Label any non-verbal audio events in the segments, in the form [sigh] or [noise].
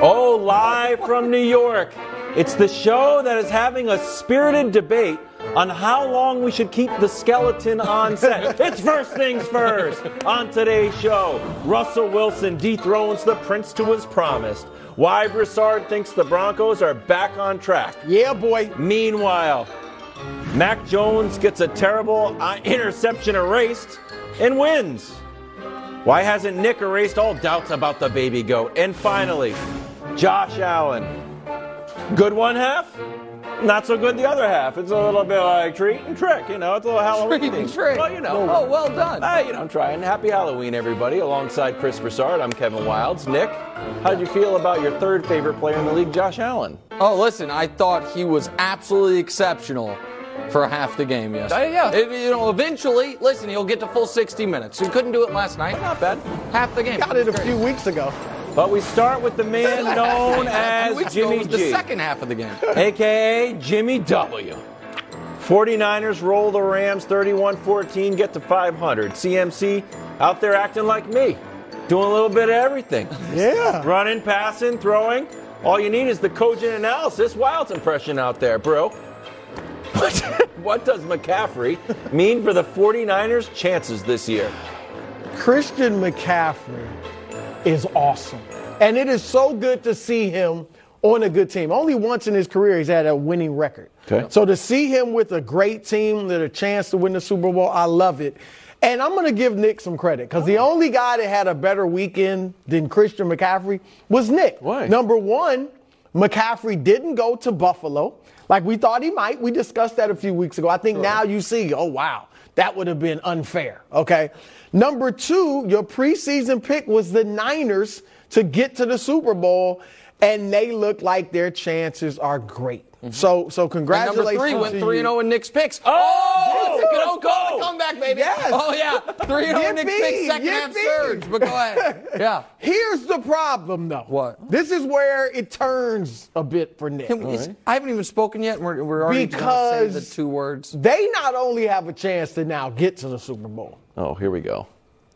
Oh, live from New York. It's the show that is having a spirited debate on how long we should keep the skeleton on set. [laughs] it's first things first. On today's show, Russell Wilson dethrones the prince to his promised. Why Broussard thinks the Broncos are back on track. Yeah, boy. Meanwhile, Mac Jones gets a terrible uh, interception erased and wins. Why hasn't Nick erased all doubts about the baby goat? And finally, Josh Allen. Good one half, not so good the other half. It's a little bit like treat and trick, you know. It's a little Halloween Treat and trick. Well, you know. Oh, well done. Hey, you know, I'm trying. Happy Halloween, everybody. Alongside Chris Broussard, I'm Kevin Wildes. Nick, how'd you feel about your third favorite player in the league, Josh Allen? Oh, listen, I thought he was absolutely exceptional for half the game yesterday. Uh, yeah. It- you know, eventually, listen, he'll get to full 60 minutes. He couldn't do it last night. Not bad. Half the game. Got it a few weeks ago. But we start with the man [laughs] known A few as weeks ago Jimmy was the second half of the game. [laughs] aka Jimmy W. 49ers roll the Rams 31 14, get to 500. CMC out there acting like me, doing a little bit of everything. [laughs] Yeah. Running, passing, throwing. All you need is the cogent analysis. Wildes' impression out there, bro. What, what does McCaffrey mean for the 49ers' chances this year? Christian McCaffrey is awesome. And it is so good to see him on a good team. Only once in his career he's had a winning record. Okay. So to see him with a great team that a chance to win the Super Bowl, I love it. And I'm going to give Nick some credit because the oh. only guy that had a better weekend than Christian McCaffrey was Nick. Why? Number one, McCaffrey didn't go to Buffalo like we thought he might. We discussed that a few weeks ago. I think now you see, oh, wow, that would have been unfair. Okay. Number two, your preseason pick was the Niners to get to the Super Bowl, and they look like their chances are great. Mm-hmm. So, so And congratulations. number three went to 3 you. 0 in Nick's picks. Oh, good let's old call go. to comeback, baby. Yes. Oh, yeah. 3 0 in Nick's picks, second half yippee. surge. But go ahead. [laughs] Yeah. Here's the problem, though. What? This is where it turns a bit for Nick. Can we- it's- I haven't even spoken yet, and we're, we're already going to say the two words. They not only have a chance to now get to the Super Bowl, Oh, here we go.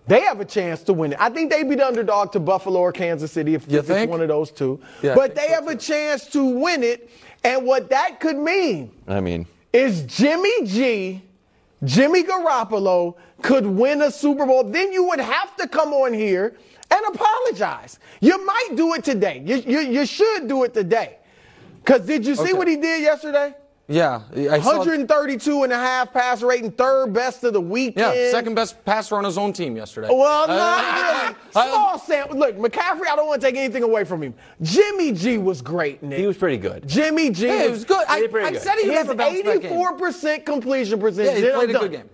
They have a chance to win it. I think they'd be the underdog to Buffalo or Kansas City if, if it's one of those two. Yeah, but they so, have a chance to win it. And what that could mean I mean, is Jimmy G, Jimmy Garoppolo could win a Super Bowl. Then you would have to come on here and apologize. You might do it today. You, you, you should do it today. Because did you see Okay. what he did yesterday? Yeah. I saw, 132 and a half passer rating, third best of the weekend. yeah, second best passer on his own team yesterday. Well, Uh, not [laughs] really. Small sample. Look, McCaffrey, I don't want to take anything away from him. Jimmy G was great, Nick. he was pretty good. Jimmy G Yeah, it was good. I, pretty I good. said he would His have a game. 84% completion Yeah, percentage he played a good game.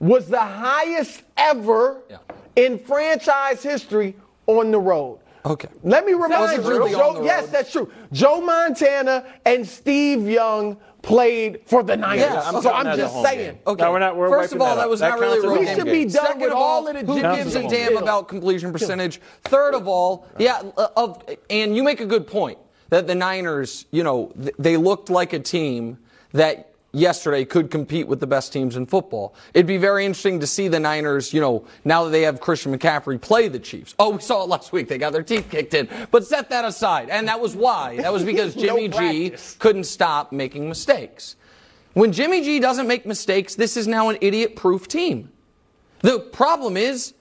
was the highest ever Yeah. in franchise history on the road. Okay. Let me remind you, really Joe, yes, that's true. Joe Montana and Steve Young played for the Niners. Yeah, I'm so I'm that as a just saying. game. Okay. No, we're not- we're First of all, that that was That not really a counts as real a We game. should be done Second with of all all, of the who gives a G damn deal. about completion percentage? Third of all, yeah, of and you make a good point that the Niners, you know, they looked like a team that yesterday could compete with the best teams in football. It'd be very interesting to see the Niners, you know, now that they have Christian McCaffrey play the Chiefs. Oh, we saw it last week. They got their teeth kicked in. But set that aside. And that was why. That was because [laughs] No Jimmy G couldn't stop making mistakes. When Jimmy G doesn't make mistakes, this is now an idiot proof team. The problem is.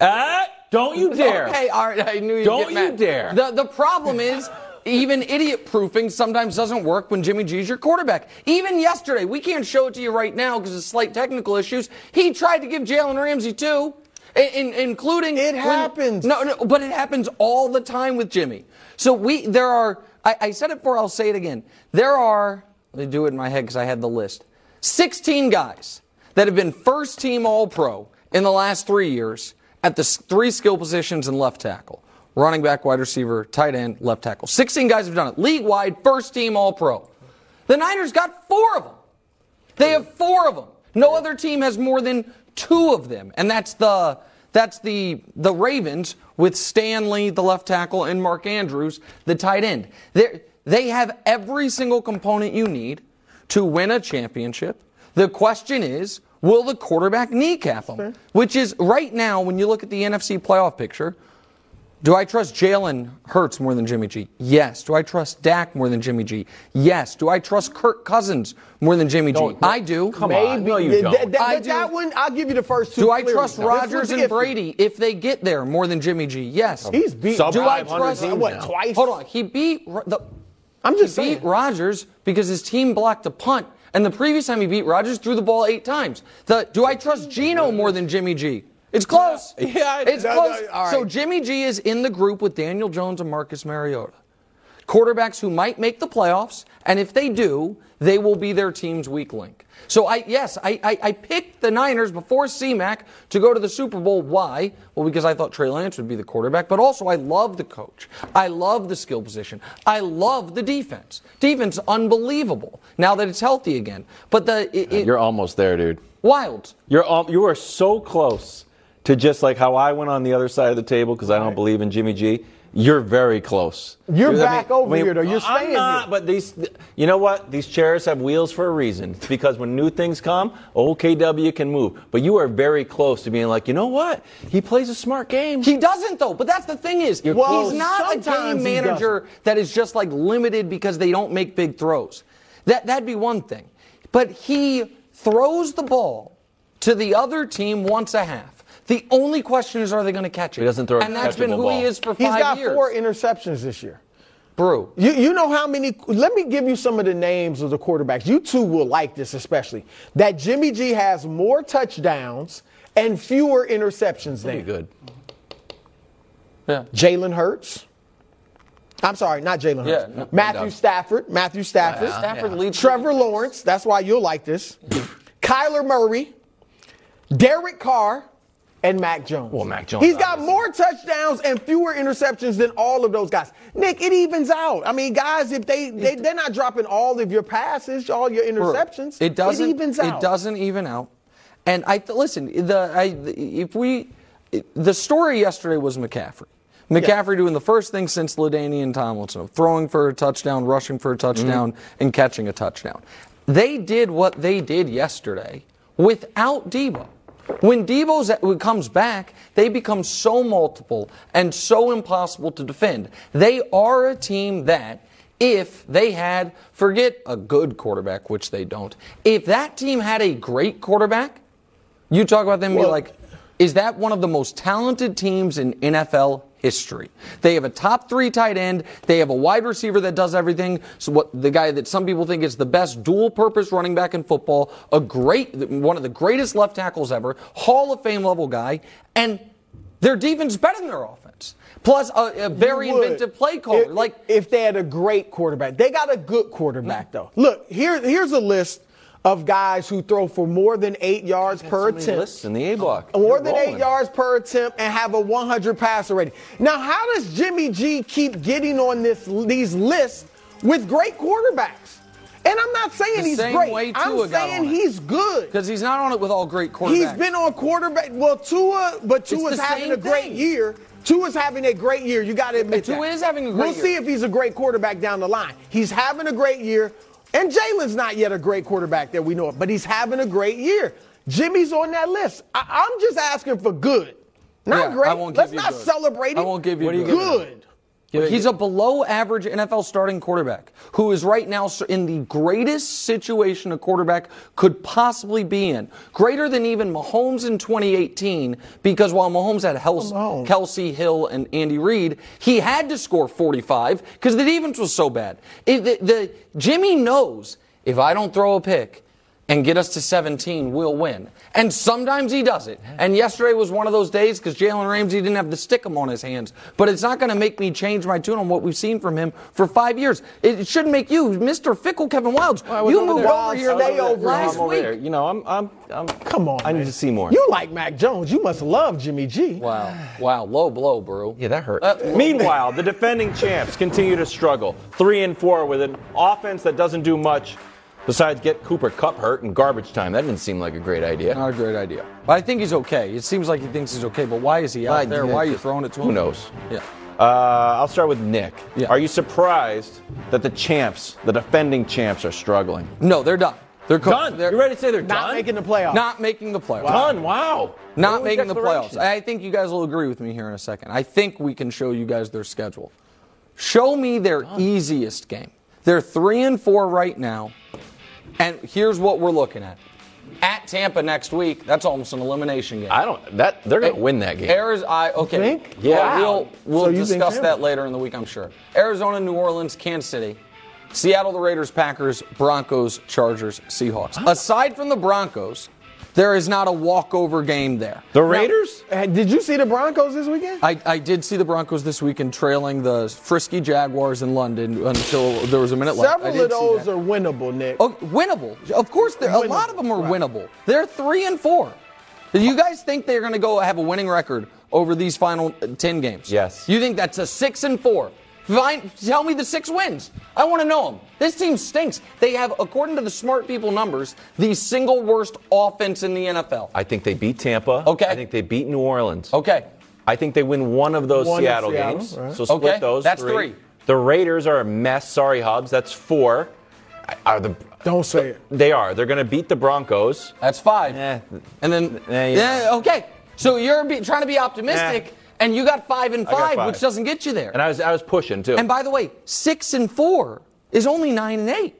Ah, don't you [laughs] dare. Okay, all right, I knew you'd Don't get mad. you dare. The, the problem is. Even idiot proofing sometimes doesn't work when Jimmy G's your quarterback. Even yesterday, we can't show it to you right now because of slight technical issues. He tried to give Jalen Ramsey two, in, in- including It when- happens. No, no, but it happens all the time with Jimmy. So we there are. I, I said it before. I'll say it again. There are. Let me do it in my head because I had the list. 16 guys that have been first team All Pro in the last three years at the three skill positions and left tackle running back, wide receiver, tight end, left tackle. 16 guys have done it. League wide, first team All Pro. The Niners got four of them. They have four of them. No other team has more than two of them, and that's the that's the the Ravens with Stanley, the left tackle, and Mark Andrews, the tight end. They they have every single component you need to win a championship. The question is, will the quarterback kneecap them? Which is right now, when you look at the NFC playoff picture, Do I trust Jalen Hurts more than Jimmy G? Yes. Do I trust Dak more than Jimmy G? Yes. Do I trust Kirk Cousins more than Jimmy G? Don't- I do. Come on. No, you Th- don't. th- th- I that do. one, I'll give you the first two. Do I trust This Rodgers and. Brady if they get there more than Jimmy G? Yes. He's beat. Sub Do I trust teams what now. twice? Hold on. He beat the. I'm just he saying. beat Rodgers because his team blocked a punt, and the previous time he beat Rodgers threw the ball eight times. The, do I trust Geno more than Jimmy G? It's close. Yeah, I- it's no, no, close. all right. So Jimmy G is in the group with Daniel Jones and Marcus Mariota, quarterbacks who might make the playoffs, and if they do, they will be their team's weak link. So I yes, I, I, I picked the Niners before CMAC to go to the Super Bowl. Why? Well, because I thought Trey Lance would be the quarterback, but also I love the coach. I love the skill position. I love the defense. Defense unbelievable now that it's healthy again. But the it, it, You're almost there, dude. wild. You're al- you are so close to just like how I went on the other side of the table because I don't believe in Jimmy G. You're very close. You're I mean- back over I mean, here, though. You're staying. I'm not, here. but these, you know what? These chairs have wheels for a reason. It's because when new things come, OKW can move. But you are very close to being like, you know what? He plays a smart game. He doesn't though. But that's the thing is, Well, he's not a game manager that is just like limited because they don't make big throws. That that'd be one thing. But he throws the ball to the other team once a half. The only question is, are they going to catch it? He doesn't throw a and that's been catchable who he is for five years. He's got years. four interceptions this year. Brew. You, you know how many? Let me give you some of the names of the quarterbacks. You two will like this especially. That Jimmy G has more touchdowns and fewer interceptions than. Pretty good. Yeah. Jalen Hurts. I'm sorry, not Jalen Hurts. Yeah, no, Matthew no. Stafford. Matthew Stafford. Stafford leads. Trevor Lawrence. That's why you'll like this. Kyler Murray. Derek Carr. And Mac Jones. Well, Mac Jones, He's got obviously. more touchdowns and fewer interceptions than all of those guys. Nick, it evens out. I mean, guys, if they, they they're not dropping all of your passes, all your interceptions, It doesn't. It evens out. It doesn't even out. And I listen. The I if we the story yesterday was McCaffrey. McCaffrey doing the first thing since LaDainian Tomlinson throwing for a touchdown, rushing for a touchdown, mm-hmm. and catching a touchdown. They did what they did yesterday without Deebo. When Deebo comes back, they become so multiple and so impossible to defend. They are a team that if they had, forget a good quarterback, which they don't, if that team had a great quarterback, you talk about them and be like, is that one of the most talented teams in NFL history? They have a top three tight end. They have a wide receiver that does everything. So what the guy that some people think is the best dual purpose running back in football, a great, one of the greatest left tackles ever, Hall of Fame level guy, and their defense better than their offense. Plus a, a very inventive play caller. If, like if they had a great quarterback, they got a good quarterback though. Look, here here's a list of guys who throw for more than eight yards per attempt. Lists in the A block. More You're than rolling. eight yards per attempt and have a 100 passer rating. Now, how does Jimmy G keep getting on this these lists with great quarterbacks? And I'm not saying The he's same great. way I'm Tua saying he's good. because he's not on it with all great quarterbacks. He's been on quarterback. Well, Tua, but Tua's having a great thing. year. Tua's having a great year. You got to admit Tua that. is having a great We'll year. see if he's a great quarterback down the line. He's having a great year, and Jalen's not yet a great quarterback that we know of, but he's having a great year. Jimmy's on that list. I, I'm just asking for good, not Yeah, great. I won't Let's you not good. celebrate it. I won't give you What are good. He's a below average NFL starting quarterback who is right now in the greatest situation a quarterback could possibly be in. Greater than even Mahomes in 2018 because while Mahomes had Mahomes. Kelce Hill and Andy Reid, he had to score 45 because the defense was so bad. It, the, the, Jimmy knows if I don't throw a pick, and get us to 17, we'll win. And sometimes he does it. And yesterday was one of those days because Jalen Ramsey didn't have the stickum on his hands. But it's not going to make me change my tune on what we've seen from him for five years. It shouldn't make you, Mr. Fickle Kevin Wildes. I was you over moved there. over here Stay over last over week. there. You know, I'm, I'm, I'm. Come on. I need to see more. You like Mac Jones. You must love Jimmy G. Wow. Wow. Low blow, bro. Yeah, that hurt. Uh, Meanwhile, the defending champs continue to struggle. Three and four with an offense that doesn't do much besides get Cooper Kupp hurt in garbage time. That didn't seem like a great idea. Not a great idea. But I think he's okay. It seems like he thinks he's okay, but why is he out I- there? Why are you throwing it to him? Who knows? Yeah. Uh, I'll start with Nick. Yeah. Are you surprised that the champs, the defending champs, are struggling? No, they're done. They're co- Done. they're- you ready to say they're Not done? making the playoffs. Not making the playoffs. done. Wow. Not making the playoffs. I think you guys will agree with me here in a second. I think we can show you guys their schedule. Show me their easiest game. They're three and four right now, and here's what we're looking at. At Tampa next week, that's almost an elimination game. I don't. That they're gonna win that game. Arizona, I, okay. think? Yeah. Well, we'll, we'll So discuss that later in the week, I'm sure. Arizona, New Orleans, Kansas City, Seattle, the Raiders, Packers, Broncos, Chargers, Seahawks. Aside from the Broncos, there is not a walkover game there. the Raiders. Uh, Did you see the Broncos this weekend? I, I did see the Broncos this weekend trailing the frisky Jaguars in London until there was a minute left. Several of those are winnable, Nick. Oh, winnable. Of course, they're- a lot of them are Right. winnable. They're three and four. Do you guys think they're going to go have a winning record over these final uh, ten games? Yes. You think that's a six and four? Fine. Tell me the six wins. I want to know them. This team stinks. They have, according to the smart people numbers, the single worst offense in the NFL. I think they beat Tampa. Okay. I think they beat New Orleans. Okay. I think they win one of those One Seattle, Seattle, games. right. So split Okay, those. that's three. three. The Raiders are a mess. Sorry, Hubs. That's four. Are the Don't say it. they are. They're going to beat the Broncos. That's five. Eh. And then, Eh, yeah. yeah, okay. So you're be, trying to be optimistic, Eh. And you got five and five, five. which doesn't get you there. And I was I was pushing too. And by the way, six and four is only nine and eight.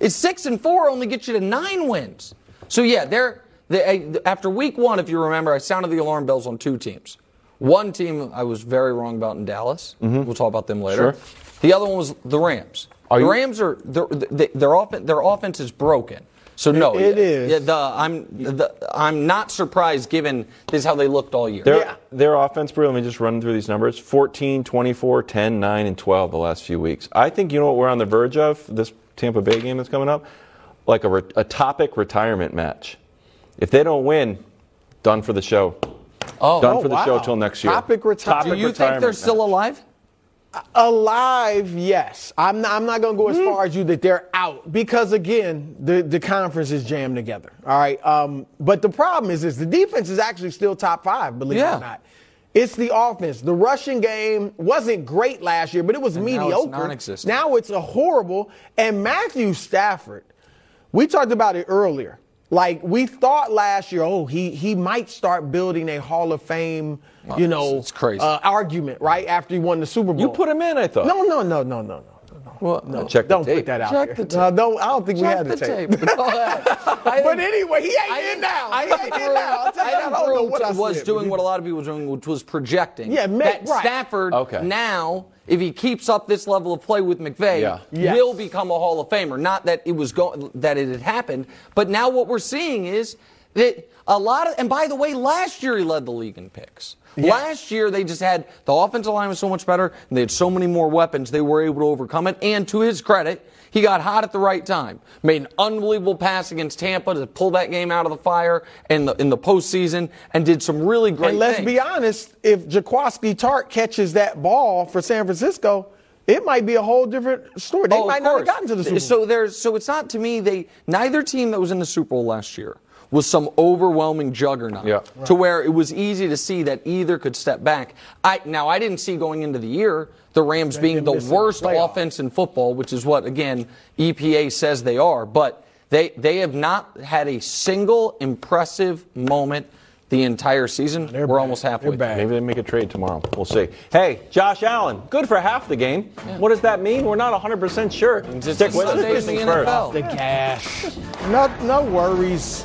It's six and four only gets you to nine wins. So yeah, they're they, after week one, if you remember, I sounded the alarm bells on two teams. One team I was very wrong about in Dallas. We'll talk about them later. Mm-hmm. Sure. The other one was the Rams. Are the you- Rams are their their, their, offen- their offense is broken. So no, It yeah, is. Yeah, the, I'm the, I'm not surprised given this is how they looked all year. Their, Yeah. their offense, Brew, let me just run through these numbers 14, 24, 10, 9, and 12 the last few weeks. I think you know what we're on the verge of this Tampa Bay game that's coming up? Like a, re- a topic retirement match. If they don't win, done for the show. oh, done oh, for the show wow. till next year. Topic retire- do you think they're still match. alive? Alive, yes. I'm not, I'm not going to go as Mm-hmm. far as you that they're out because again, the the conference is jammed together. All right. Um, but the problem is, is the defense is actually still top five. Believe it or not. It's the offense. The rushing game wasn't great last year, but it was now it's mediocre. non-existent. Now it's a horrible. And Matthew Stafford, we talked about it earlier. Like we thought last year, oh, he he might start building a Hall of Fame, you know, it's crazy. Uh, argument right after he won the Super Bowl. You put him in, I thought. No, no, no, no, no, no. Well, No, check the don't tape. put that out Check there. the No, tape. don't, I don't think we Check had the, the tape. tape. [laughs] I but anyway, he ain't I in now. I ain't in now. I'll tell I you, I think don't know what I was said. doing what a lot of people were doing, which was projecting. Yeah, ma- that right. Stafford Okay. now, if he keeps up this level of play with McVay, Yeah. Yes. will become a Hall of Famer. Not that it was go- that it had happened, but now what we're seeing is that a lot of. And by the way, last year he led the league in picks. Last year they just had the offensive line was so much better, and they had so many more weapons. They were able to overcome it. And to his credit, he got hot at the right time. Made an unbelievable pass against Tampa to pull that game out of the fire in the in the postseason, and did some really great. And let's things. be honest, if Jaquiski Tartt catches that ball for San Francisco, it might be a whole different story. They oh, might not have gotten to the Super Bowl. So there's so it's not to me they neither team that was in the Super Bowl last year was some overwhelming juggernaut Yeah. to where it was easy to see that either could step back. I now I didn't see going into the year the Rams being the missing the worst offense in football, which is what again EPA says they are, but they they have not had a single impressive moment the entire season. They're We're bad. almost halfway. They're. Maybe they make a trade tomorrow. We'll see. Hey, Josh Allen, good for half the game. What does that mean? We're not 100% sure. It's Stick with us. the the cash. No, no worries.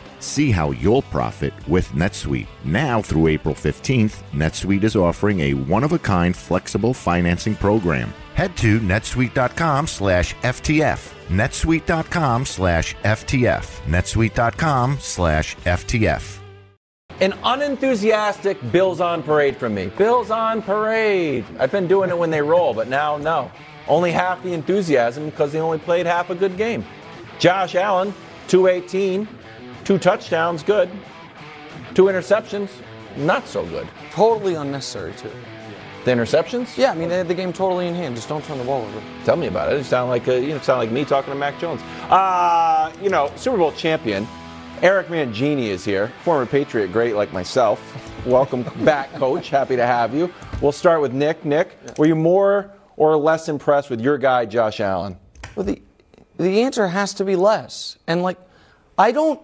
See how you'll profit with NetSuite. Now through April 15th, NetSuite is offering a one-of-a-kind flexible financing program. Head to netsuite.com slash FTF. netsuite.com slash FTF. netsuite.com slash FTF. An unenthusiastic Bills on parade from me. Bills on parade. I've been doing it when they roll, but now, no. Only half the enthusiasm because they only played half a good game. Josh Allen, 218, two touchdowns, good. Two interceptions, not so good. Totally unnecessary, too. The interceptions? Yeah, I mean, they had the game totally in hand. Just don't turn the ball over. Tell me about it. It sound like uh, you know, sound like me talking to Mac Jones. Uh, you know, Super Bowl champion Eric Mangini is here, former Patriot great like myself. Welcome [laughs] back, Coach. Happy to have you. We'll start with Nick. Nick, were you more or less impressed with your guy Josh Allen? Well, the the answer has to be less. And like, I don't.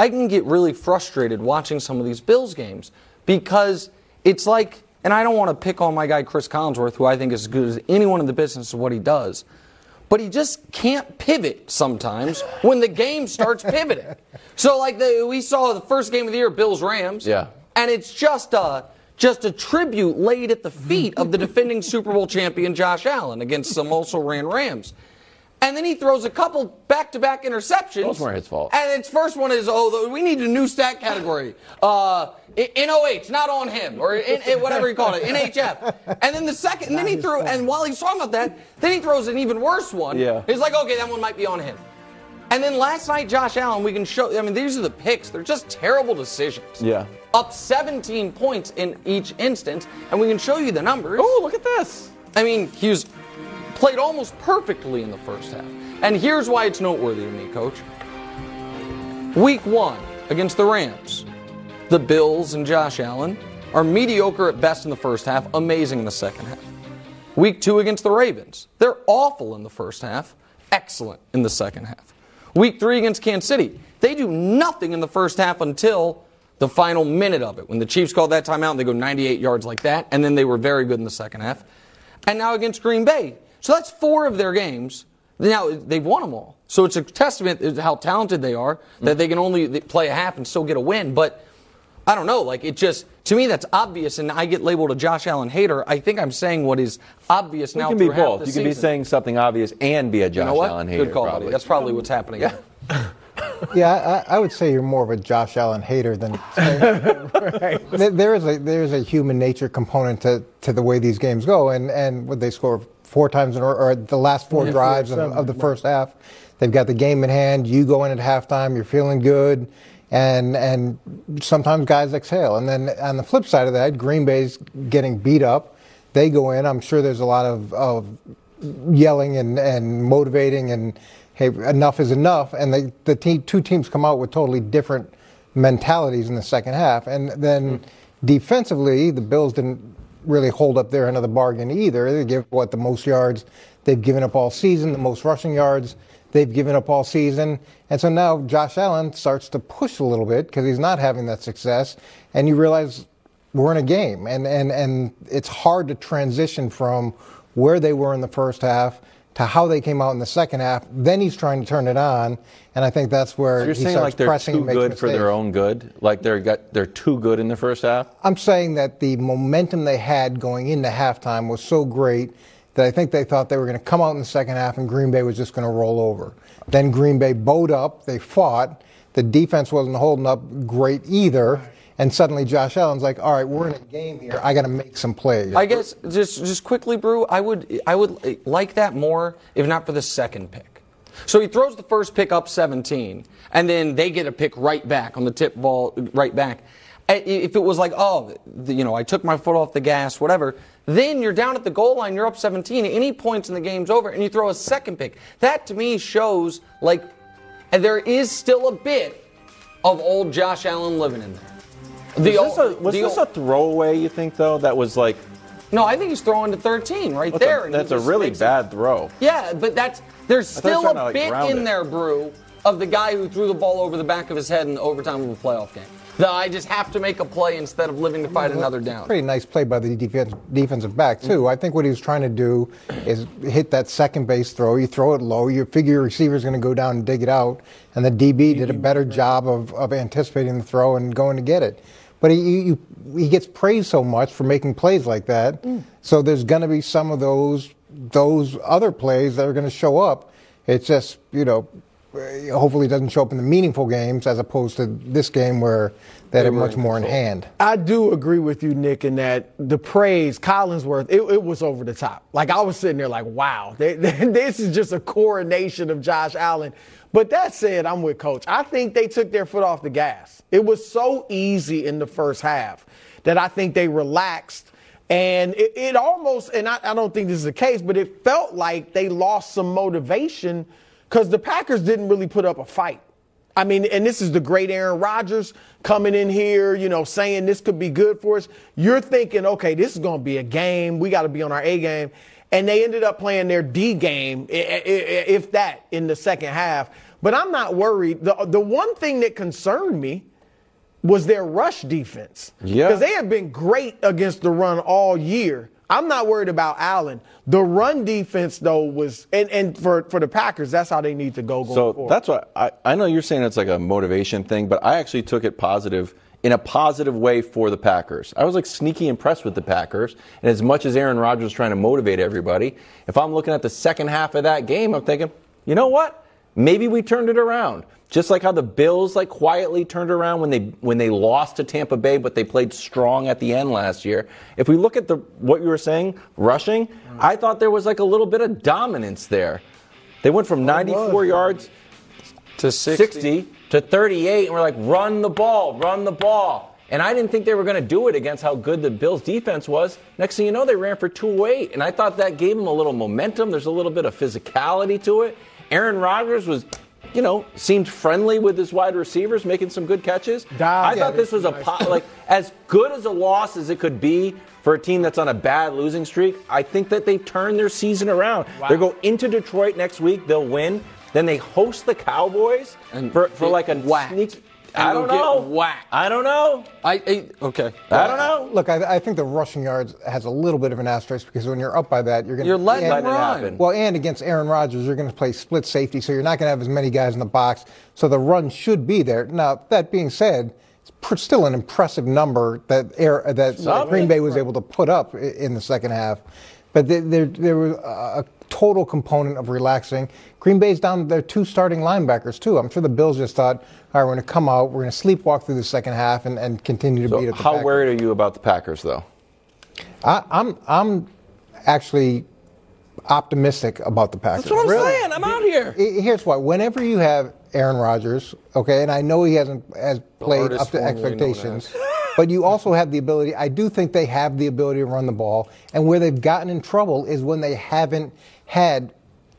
I can get really frustrated watching some of these Bills games because it's like, and I don't want to pick on my guy Chris Collinsworth, who I think is as good as anyone in the business of what he does, but he just can't pivot sometimes when the game starts pivoting. [laughs] So like the, we saw the first game of the year, Bills Rams, Yeah. and it's just a just a tribute laid at the feet of the defending Super Bowl champion Josh Allen against some also ran Rams. And then he throws a couple back-to-back interceptions. Those weren't his fault. And its first one is, oh, we need a new stat category. Uh, NOH, not on him, or in, in- whatever you call it, NHF. And then the second, and then he threw, and while he's talking about that, then he throws an even worse one. Yeah. He's like, okay, that one might be on him. And then last night, Josh Allen, we can show, I mean, these are the picks. They're just terrible decisions. Yeah. Up 17 points in each instance, and we can show you the numbers. Oh, look at this. I mean, he was played almost perfectly in the first half. And here's why it's noteworthy to me, coach. Week one against the Rams, the Bills and Josh Allen are mediocre at best in the first half, amazing in the second half. Week two against the Ravens, they're awful in the first half, excellent in the second half. Week three against Kansas City, they do nothing in the first half until the final minute of it. When the Chiefs called that timeout, and they go 98 yards like that, and then they were very good in the second half. And now against Green Bay. So that's four of their games. Now they've won them all. So it's a testament to how talented they are that mm-hmm. they can only play a half and still get a win. But I don't know. Like it just to me that's obvious, and I get labeled a Josh Allen hater. I think I'm saying what is obvious You now. can be both. the You can be saying something obvious and be a Josh You know what? Allen hater. Good call, probably. buddy. That's probably what's happening. Yeah. [laughs] Yeah, I, I would say you're more of a Josh Allen hater than. [laughs] There- there is a there is a human nature component to, to the way these games go, and and what they score four times in a row, or the last four Yeah, drives four, of, of the first half. They've got the game in hand. You go in at halftime, you're feeling good, and and sometimes guys exhale. And then on the flip side of that, Green Bay's getting beat up. They go in. I'm sure there's a lot of, of yelling and, and motivating and hey enough is enough and the, the te- two teams come out with totally different mentalities in the second half and then hmm. defensively the bills didn't really hold up their end of the bargain either. They give what the most yards they've given up all season the most rushing yards they've given up all season. And so now josh allen starts to push a little bit because he's not having that success. And you realize we're in a game, and, and, and it's hard to transition from where they were in the first half to how they came out in the second half. Then he's trying to turn it on, and I think that's where You're he saying like they're pressing too good for their own good? Like they're got they're too good in the first half? I'm saying that the momentum they had going into halftime was so great that I think they thought they were going to come out in the second half and Green Bay was just going to roll over. Then Green Bay bowed up, they fought. The defense wasn't holding up great either. And suddenly Josh Allen's like, all right, we're in a game here. I got to make some plays. I guess just just quickly, Brew. I would I would like that more if not for the second pick. So he throws the first pick up 17, and then they get a pick right back on the tip ball right back. If it was like, oh, you know, I took my foot off the gas, whatever, then you're down at the goal line, you're up 17, any points in the game's over, and you throw a second pick. That to me shows like there is still a bit of old Josh Allen living in there. The was old- this, a, was the this a throwaway? You think though? That was like No, I think he's throwing to 13 right that's, there. a, that's a really makes it- bad throw. Yeah, but that's there's thought he was still trying to, a like, bit in it. there, Brew, of the guy who threw the ball over the back of his head in the overtime of a playoff game. That I just have to make a play instead of living to fight another down. Pretty nice play by the defense, defensive back too. I think what he was trying to do is hit that second base throw. You throw it low. You figure your receiver's going to go down and dig it out, and the DB did a better job of, of anticipating the throw and going to get it. But he you, he gets praised so much for making plays like that. So there's going to be some of those those other plays that are going to show up. It's just you know uh, hopefully it doesn't show up in the meaningful games as opposed to this game where they had were much more in hand. I do agree with you, Nick, in that the praise, Collinsworth, it, it was over the top. Like I was sitting there, like, wow, they, [laughs] this is just a coronation of Josh Allen. But that said, I'm with Coach. I think they took their foot off the gas. It was so easy in the first half that I think they relaxed. And it, it almost, and I, I don't think this is the case, but it felt like they lost some motivation because the Packers didn't really put up a fight. I mean, and this is the great Aaron Rodgers coming in here, you know, saying this could be good for us. You're thinking, okay, this is going to be a game. We got to be on our A game. And they ended up playing their D game, if that, in the second half. But I'm not worried. The, the one thing that concerned me was their rush defense. Yeah. Because they have been great against the run all year. I'm not worried about Allen. The run defense, though, was and, and for, for the Packers, that's how they need to go So forward. that's what I, I know you're saying it's like a motivation thing, but I actually took it positive in a positive way for the Packers. I was like sneaky impressed with the Packers. And as much as Aaron Rodgers was trying to motivate everybody, if I'm looking at the second half of that game, I'm thinking, you know what? Maybe we turned it around. Just like how the Bills like quietly turned around when they when they lost to Tampa Bay, but they played strong at the end last year. If we look at the what you were saying, rushing, I thought there was like a little bit of dominance there. They went from 94 yards To 60. 60 to 38, and we're like, run the ball, run the ball. And I didn't think they were going to do it against how good the Bills' defense was. Next thing you know, they ran for 208, and I thought that gave them a little momentum. There's a little bit of physicality to it. Aaron Rodgers was, you know, seemed friendly with his wide receivers, making some good catches. Dog, I yeah, thought this was a po- like as good as a loss as it could be for a team that's on a bad losing streak. I think that they've turned their season around. They go into Detroit next week, they'll win. Then they host the Cowboys And for, for like a whacked. sneak. And I don't they'll know. whacked. I don't know. I, I okay. I don't know. Look, I, I think the rushing yards has a little bit of an asterisk because when you're up by that, you're going to You're letting Let it run. happen. Well, and against Aaron Rodgers, you're going to play split safety, so you're not going to have as many guys in the box. So the run should be there. Now, that being said, it's still an impressive number that Air, that Something. Green Bay was able to put up in the second half. But there, there, there was a total component of relaxing. Green Bay's down their two starting linebackers too. I'm sure the Bills just thought, all right, we're going to come out, we're going to sleepwalk through the second half and, and continue to beat So up the how Packers. worried are you about the Packers, though? I, I'm I'm actually optimistic about the Packers. That's what I'm saying. I'm out here. Here's why. Whenever you have Aaron Rodgers, okay, and I know he hasn't has played up to expectations, but you also have the ability. I do think they have the ability to run the ball, and where they've gotten in trouble is when they haven't had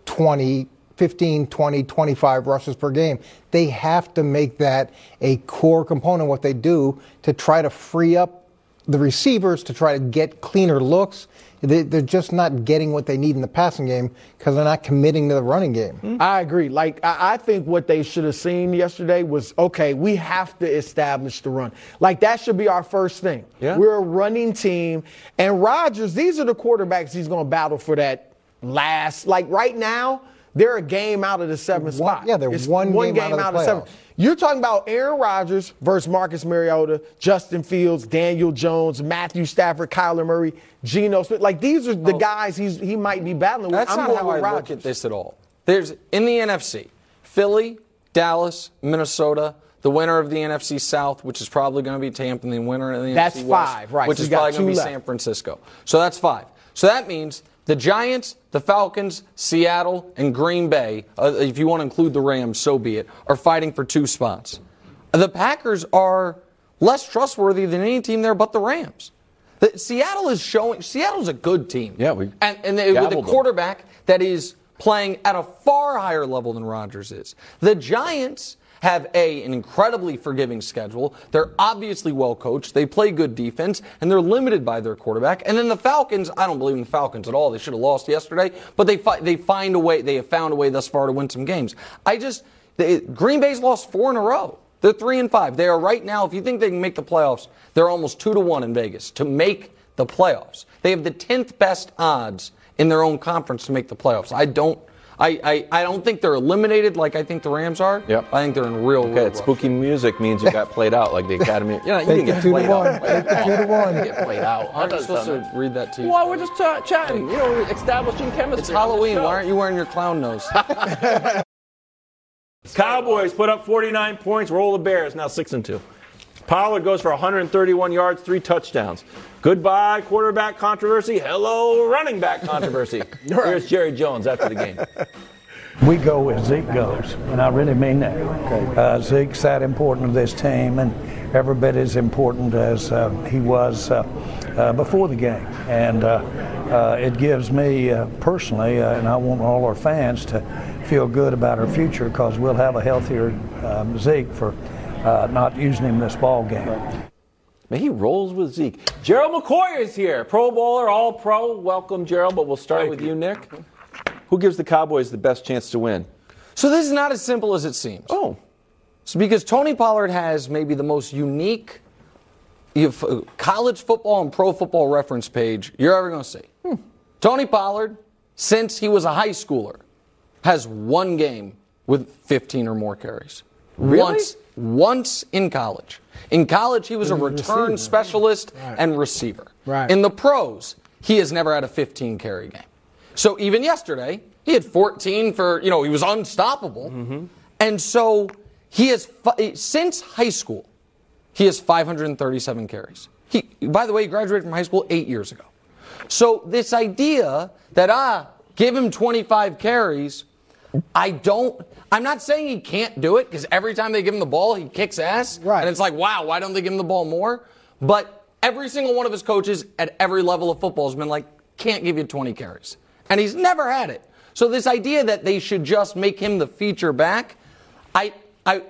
20. 15, 20, 25 rushes per game. They have to make that a core component of what they do to try to free up the receivers to try to get cleaner looks. They, they're just not getting what they need in the passing game because they're not committing to the running game. Hmm. I agree. Like I, I think what they should have seen yesterday was okay. We have to establish the run. Like that should be our first thing. Yeah. We're a running team, and Rodgers. These are the quarterbacks he's going to battle for that last. Like right now, they're a game out of the seventh One- spot. yeah, they're It's one game out of the seventh. You're talking about Aaron Rodgers versus Marcus Mariota, Justin Fields, Daniel Jones, Matthew Stafford, Kyler Murray, Geno Smith. Like these are the oh. guys he's he might be battling with. That's I'm not going how with I Rodgers. look at this at all. There's in the NFC, Philly, Dallas, Minnesota. The winner of the NFC South, which is probably going to be Tampa, and the winner of the That's NFC West, five, right. which So is probably going to be left. San Francisco. So that's five. So that means the Giants, the Falcons, Seattle, and Green Bay, uh, if you want to include the Rams, so be it, are fighting for two spots. The Packers are less trustworthy than any team there but the Rams. The, Seattle is showing. Seattle's a good team. Yeah, we and, and they, with a gabbled them. quarterback that is playing at a far higher level than Rodgers is. The Giants have a an incredibly forgiving schedule. They're obviously well coached. They play good defense, and they're limited by their quarterback. And then the Falcons, I don't believe in the Falcons at all. They should have lost yesterday, but they fi- they find a way. They have found a way thus far to win some games. I just they, Green Bay's lost four in a row. They're three and five. They are right now. If you think they can make the playoffs, they're almost two to one in Vegas to make the playoffs. They have the tenth best odds in their own conference to make the playoffs. I don't. I, I, I don't think they're eliminated like I think the Rams are. Yep. I think they're in real. Okay, real it's rough spooky music means you got played out like the Academy. [laughs] You know, you Take get two to played one. out. Take it two to one. Get played out. Aren't you supposed to read that to you? Well, we're just uh, chatting, you know, establishing chemistry. It's Halloween. Why aren't you wearing your clown nose? [laughs] Cowboys put up 49 points, roll the Bears, now 6 and 2. Pollard goes for 131 yards, three touchdowns. Goodbye, quarterback controversy. Hello, running back controversy. [laughs] Here's Jerry Jones after the game. We go where Zeke goes, and I really mean that. Uh, Zeke's that important to this team, and every bit as important as uh, he was uh, uh, before the game. And uh, uh, it gives me uh, personally, uh, and I want all our fans to feel good about our future because we'll have a healthier um, Zeke for uh, not using him this ball game. Man, he rolls with Zeke. Gerald McCoy is here, Pro Bowler, All Pro. Welcome, Gerald. But we'll start with you, Nick. Who gives the Cowboys the best chance to win? so this is not as simple as it seems. Oh, So because Tony Pollard has maybe the most unique you have, uh, college football and pro football reference page you're ever going to see. Tony Pollard, since he was a high schooler, has one game with 15 or more carries. Once, once in college. In college, he was a return specialist and receiver. Right. In the pros, he has never had a 15 carry game. So even yesterday, he had 14 for, you know, he was unstoppable. And so he has, since high school, he has 537 carries. He, by the way, he graduated from high school eight years ago. So this idea that, ah, give him 25 carries, I don't, I'm not saying he can't do it because every time they give him the ball, he kicks ass. Right. And it's like, wow, why don't they give him the ball more? But every single one of his coaches at every level of football has been like, can't give you 20 carries. And he's never had it. So this idea that they should just make him the feature back, I, I,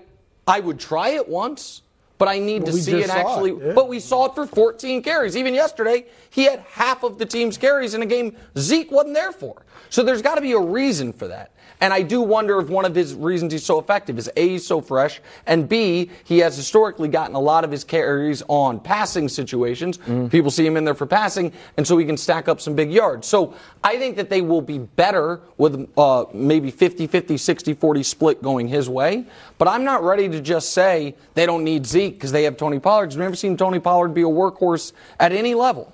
I would try it once, but I need to we see it actually. it, yeah. But we saw it for 14 carries. Even yesterday, he had half of the team's carries in a game Zeke wasn't there for. So there's got to be a reason for that. And I do wonder if one of his reasons he's so effective is A, he's so fresh, and B, he has historically gotten a lot of his carries on passing situations. People see him in there for passing, and so he can stack up some big yards. So I think that they will be better with uh, maybe 50 50, 60 40 split going his way. But I'm not ready to just say they don't need Zeke because they have Tony Pollard. Because we've never seen Tony Pollard be a workhorse at any level.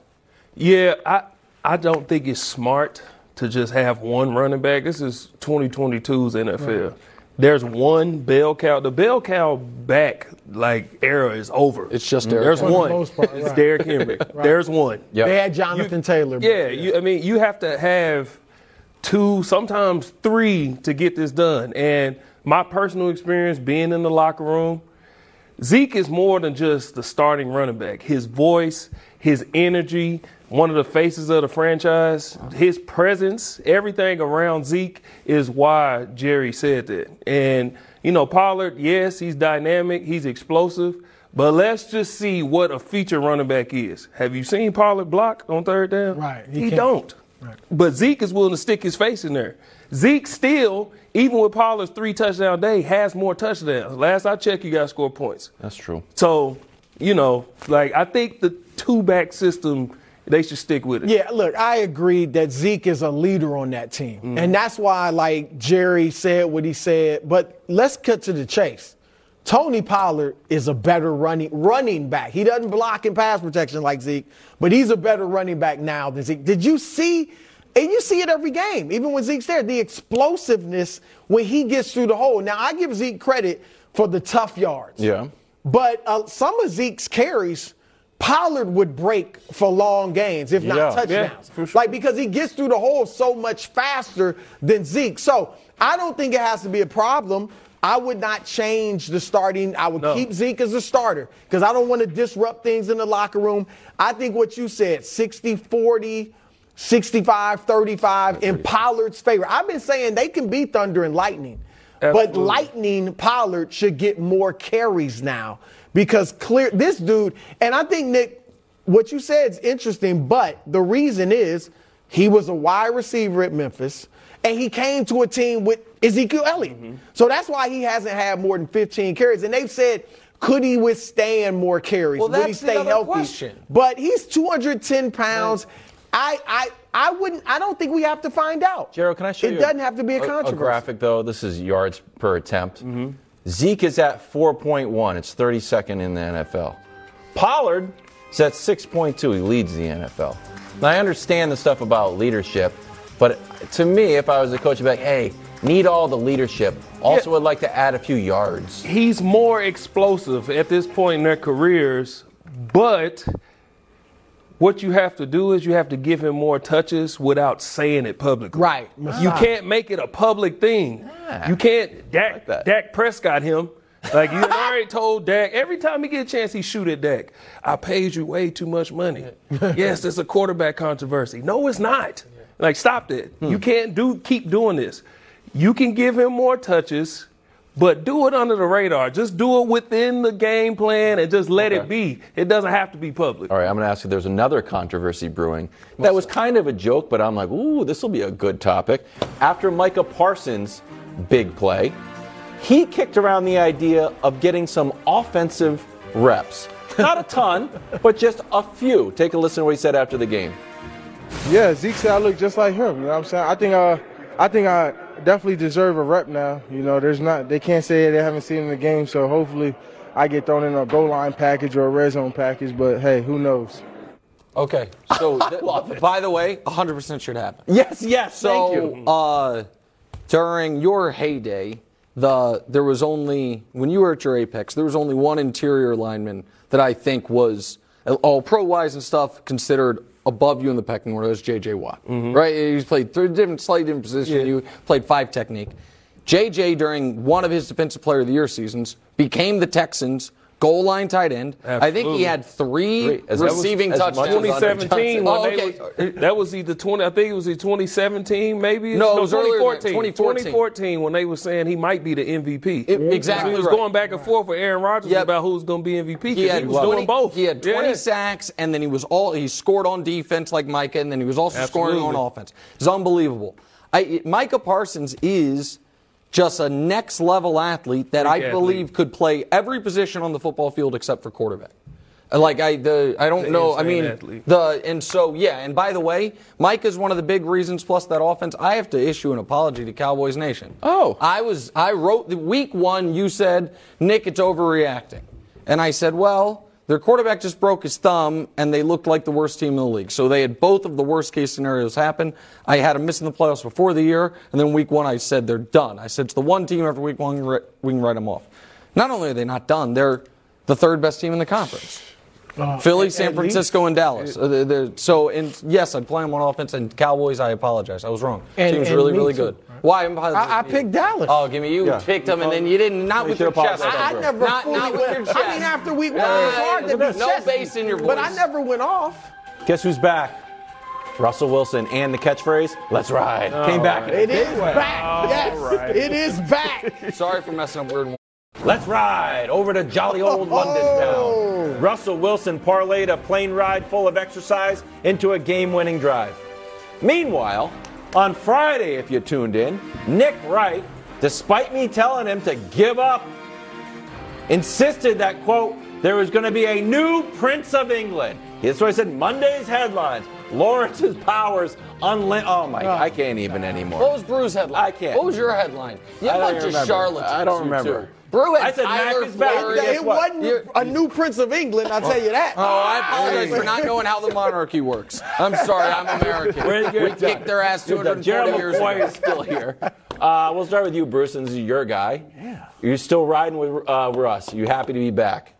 Yeah, I I don't think it's smart to just have one running back. This is 2022's NFL. There's one bell cow. The bell cow back like era is over. It's just mm-hmm. Derrick There's Henry. one. For the most part, It's. Derrick Henry. [laughs] There's one. Yep. They had Jonathan Taylor. but- Yeah, you, I mean, you have to have two, sometimes three, to get this done. And my personal experience being in the locker room, Zeke is more than just the starting running back. His voice, his energy, one of the faces of the franchise, his presence, everything around Zeke is why Jerry said that. And, you know, Pollard, yes, he's dynamic, he's explosive, but let's just see what a feature running back is. Have you seen Pollard block on third down? Right, he He, don't. But Zeke is willing to stick his face in there. Zeke still, even with Pollard's three touchdown day, has more touchdowns. Last I checked, you got score points. That's true. So, you know, like I think the two back system, they should stick with it. Yeah, look, I agree that Zeke is a leader on that team. Mm-hmm. And that's why, like, Jerry said what he said. But let's cut to the chase. Tony Pollard is a better running running back. He doesn't block in pass protection like Zeke, but he's a better running back now than Zeke. Did you see? And you see it every game, even when Zeke's there. The explosiveness when he gets through the hole. Now I give Zeke credit for the tough yards. Yeah. But uh, some of Zeke's carries, Pollard would break for long gains, if Yeah. not touchdowns. for sure. Like because he gets through the hole so much faster than Zeke. So I don't think it has to be a problem. I would not change the starting. I would No. keep Zeke as a starter because I don't want to disrupt things in the locker room. I think what you said, 60 40, 65 35 in Pollard's favor. I've been saying they can be Thunder and Lightning. But Lightning Pollard should get more carries now because clear this dude, and I think Nick, what you said is interesting, but the reason is he was a wide receiver at Memphis and he came to a team with Ezekiel Elliott. Mm-hmm. So that's why he hasn't had more than 15 carries. And they've said, could he withstand more carries? Well, Would he stay healthy? question. But he's 210 pounds. I, I, I wouldn't. I don't think we have to find out. Gerald, can I show it you? It doesn't have to be a a, controversy. graphic though. This is yards per attempt. Mm-hmm. Zeke is at 4.1. It's 32nd in the NFL. Pollard is at 6.2. He leads the NFL. Now I understand the stuff about leadership, but to me, if I was a coach, I'd be like, hey, need all the leadership. Also, would like to add a few yards. he's more explosive at this point in their careers, but what you have to do is you have to give him more touches without saying it publicly. Right. You can't make it a public thing. You can't Dak, that. Dak Prescott him. Like you already told Dak, every time he get a chance, he shoot at Dak. I paid you way too much money. [laughs] yes, it's a quarterback controversy. No, it's not. Like stop that. You hmm. can't do keep doing this. You can give him more touches, but do it under the radar. Just do it within the game plan and just let it be. It doesn't have to be public. All right, I'm going to ask you. There's another controversy brewing that was kind of a joke, but I'm like, ooh, this will be a good topic. After Micah Parsons' big play, he kicked around the idea of getting some offensive reps. Not a ton, [laughs] but just a few. Take a listen to what he said after the game. Yeah, Zeke said I look just like him. You know what I'm saying? I think uh, I think I definitely deserve a rep now. You know, there's not they can't say they haven't seen in the game, so hopefully I get thrown in a goal line package or a red zone package. But hey, who knows? Okay. So, [laughs] th- by the way, 100% should happen. Yes, yes, So, thank you. uh, during your heyday, the there was only when you were at your apex, there was only one interior lineman that I think was all pro wise and stuff considered above you in the pecking order. Was J.J. Watt, right? He's played three different, slightly different position. You played five technique. J.J. during one of his Defensive Player of the Year seasons became the Texans. Goal line tight end. I think he had three, Three. As- that was- receiving as touchdowns. as 2017 Oh, okay. was, that was either 20 I think it was either 2017 maybe No, it was earlier than 2014 2014. 2014 when they were saying he might be the MVP It- exactly he was right. going back and forth with Aaron Rodgers Yep. about who's going to be MVP. He he, had was 20, doing both He had 20 Yeah. sacks, and then he was all he scored on defense like Micah, and then he was also scoring on offense. It's unbelievable. I, Micah Parsons is just a next level athlete that I believe athlete. could play every position on the football field except for quarterback. Like I, the I don't The know. I mean, athlete. the and so yeah. And by the way, Mike is one of the big reasons. Plus that offense, I have to issue an apology to Cowboys Nation. Oh. I was I wrote the week one. You said Nick, it's overreacting, and I said, well, their quarterback just broke his thumb, and they looked like the worst team in the league. So they had both of the worst case scenarios happen. I had them missing the playoffs before the year, and then week one I said they're done. I said it's the one team after week one we can write them off. Not only are they not done, they're the third best team in the conference. Philly, San at Francisco, and Dallas. Uh, they're- they're- so, and yes, I'd play them on offense. And Cowboys, I apologize. I was wrong. And- Team's and really, really too. good. Why? I'm I, I picked Dallas. Oh, give me you picked them, and then you didn't. Not You with your chest. I, I never Not, fully not with your chest. I mean, after week one, Yeah, it was hard to be no chesty, bass in your voice. But I never went off. Guess who's back? Russell Wilson and the catchphrase, let's ride. Came back. It is back. yes, it is back. Sorry for messing up word One. Let's ride over to jolly old [laughs] London town. Russell Wilson parlayed a plane ride full of exercise into a game winning drive. Meanwhile, on Friday, if you tuned in, Nick Wright, despite me telling him to give up, insisted that, quote, there was going to be a new Prince of England. That's what I said Monday's headlines. Lawrence's powers unlimited. Oh my, oh. I can't even anymore. What was Brew's headline? I can't. What was your headline? You a don't bunch of charlatans. I don't remember. Two. Brew had I said Mac is back. Fleury. Guess it wasn't a new Prince of England, I'll tell you that. Oh, I apologize for not knowing how the monarchy works. I'm sorry, I'm American. We're- you're we done. kicked their ass You're 240 Gerald years McCoy ago. is still here. Uh, we'll start with you, Bruce, since he's your guy. Yeah. You're still riding with uh, Russ. You happy to be back?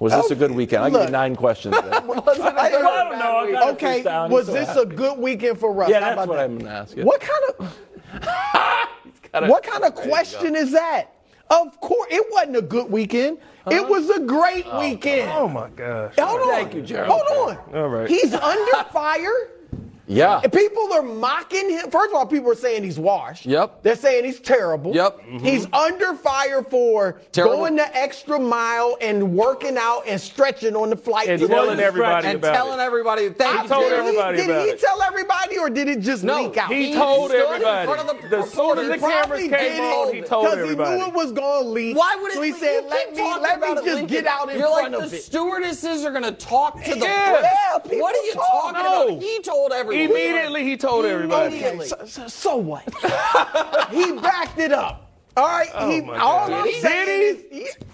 Was this a good weekend? I'll give you nine questions. Then. [laughs] I, I don't know. I got it Okay, freestyle. was He's so this happy. a good weekend for Russ? Yeah, How that's what that? I'm going to ask you. What kind of [laughs] what kind of question is that? Of course, it wasn't a good weekend. It was a great oh, weekend. oh my gosh Hold on. Thank you, Gerald. Hold on. All right. He's [laughs] under fire. Yeah. And people are mocking him. First of all, people are saying he's washed. Yep. They're saying he's terrible. Yep. Mm-hmm. He's under fire for Terrible. going the extra mile and working out and stretching on the flight. And to telling go- everybody and about telling it. everybody, thank I you. told did everybody he, did about he it. tell everybody or did it just No, leak out? He He told stood in everybody. front of the The soon as the reporters. cameras came did on, he told everybody. because he knew it was going to leak. Why would it so he leak? said, You "Let me, let me just leaking. get out in You're front like of the it." stewardesses are going to talk to the Yeah. press. What are you talking about? He told everyone. Immediately, he told everybody. Immediately. So, so, so what? [laughs] he backed it up. All right. Oh, he, my all God. I'm Did he? saying Did is, he-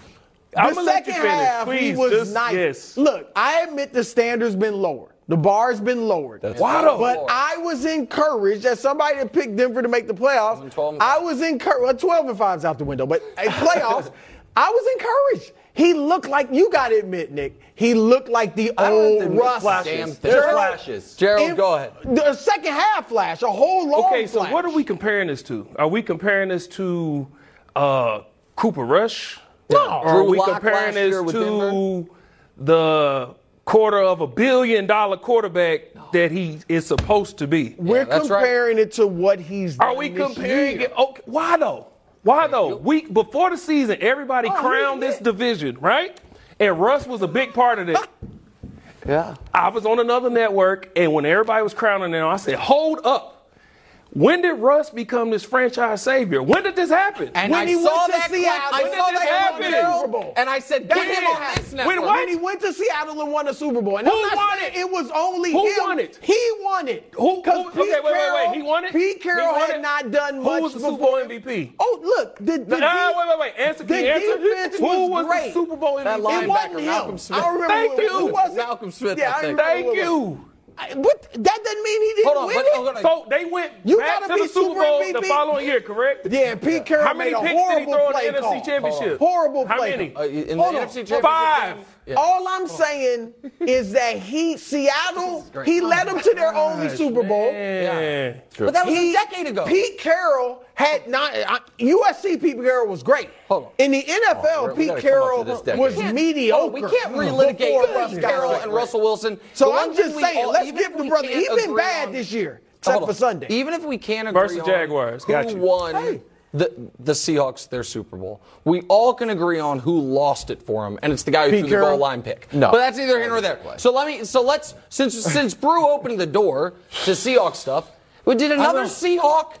I'ma the let you second finish. half, he was just- nice. yes. Look, I admit the standard's been lowered. The bar's been lowered. Why though? But I was encouraged as somebody that picked Denver to make the playoffs. Wasn't 12 and I was encouraged. Well, 12 and 5's out the window, but at playoffs, [laughs] I was encouraged. He looked like you got to admit, Nick. He looked like the don't old admit Russ. Flashes. Damn There's Gerald- flashes. Gerald, In- go ahead. The second half flash, a whole long Okay, so flash. what are we comparing this to? Are we comparing this to uh, Cooper Rush? No. Or are Drew we Lock comparing last this year with to the quarter of a billion dollar quarterback that he is supposed to be? We're that's right. comparing it to what he's Are done we this comparing year. it? Okay, why though? Why though? We before the season, everybody Oh, crowned yeah. this division, right? And Russ was a big part of it. Yeah. I was on another network, and when everybody was crowning him, I said, "Hold up." When did Russ become this franchise savior? When did this happen? And When I he saw went to that clip. Seattle, I when saw did this that happen? Super Bowl. and I said, That's get him when on this network. When? When he went to Seattle and won a Super Bowl. And Who I'm not won it? it was only Who him. won it? He won it. Who- 'Cause who- Pete okay, wait, wait, wait. He won it? Pete Carroll had it? not done Who was the before. Super Bowl MVP? Oh, look. The, the Ah, de- wait, wait, wait. Answer, the answer? defense Who was was great. the Super Bowl MVP? That It linebacker, wasn't him. Malcolm Smith. I remember Thank you. who was it? Malcolm Smith, Yeah, I I think. remember Thank who it was. you. I- But that doesn't mean he didn't Hold on, win but- it. hold on. So they went You back gotta to the be Super Super Bowl the following year, correct? Yeah, Pete Carroll How many made a picks did he horrible throw in play the NFC. Championship? Horrible How play many? Uh, in the Hold on. NFC Championship Five. Yeah. All I'm saying is that he, Seattle, he led them to their only Super Bowl. Man. But that was He- a decade ago. Pete Carroll had not. I, USC Pete Carroll was great. Hold on. In the NFL, Oh, Pete gotta come up Carroll to this decade. was We mediocre. Oh, we can't relitigate before Russ Pete Carroll and Russell Wilson. So I'm just saying, all- let's give the brother. He's been bad on- this year, except for. Sunday. Even if we can't agree Versus on Jaguars. who Got you. won Hey. the the Seahawks their Super Bowl, we all can agree on who lost it for them, and it's the guy who Pete threw the Carroll? goal line pick. No. but that's either here nor there. So let me. So let's since since Brew opened the door to Seahawks stuff, we did another. Seahawk.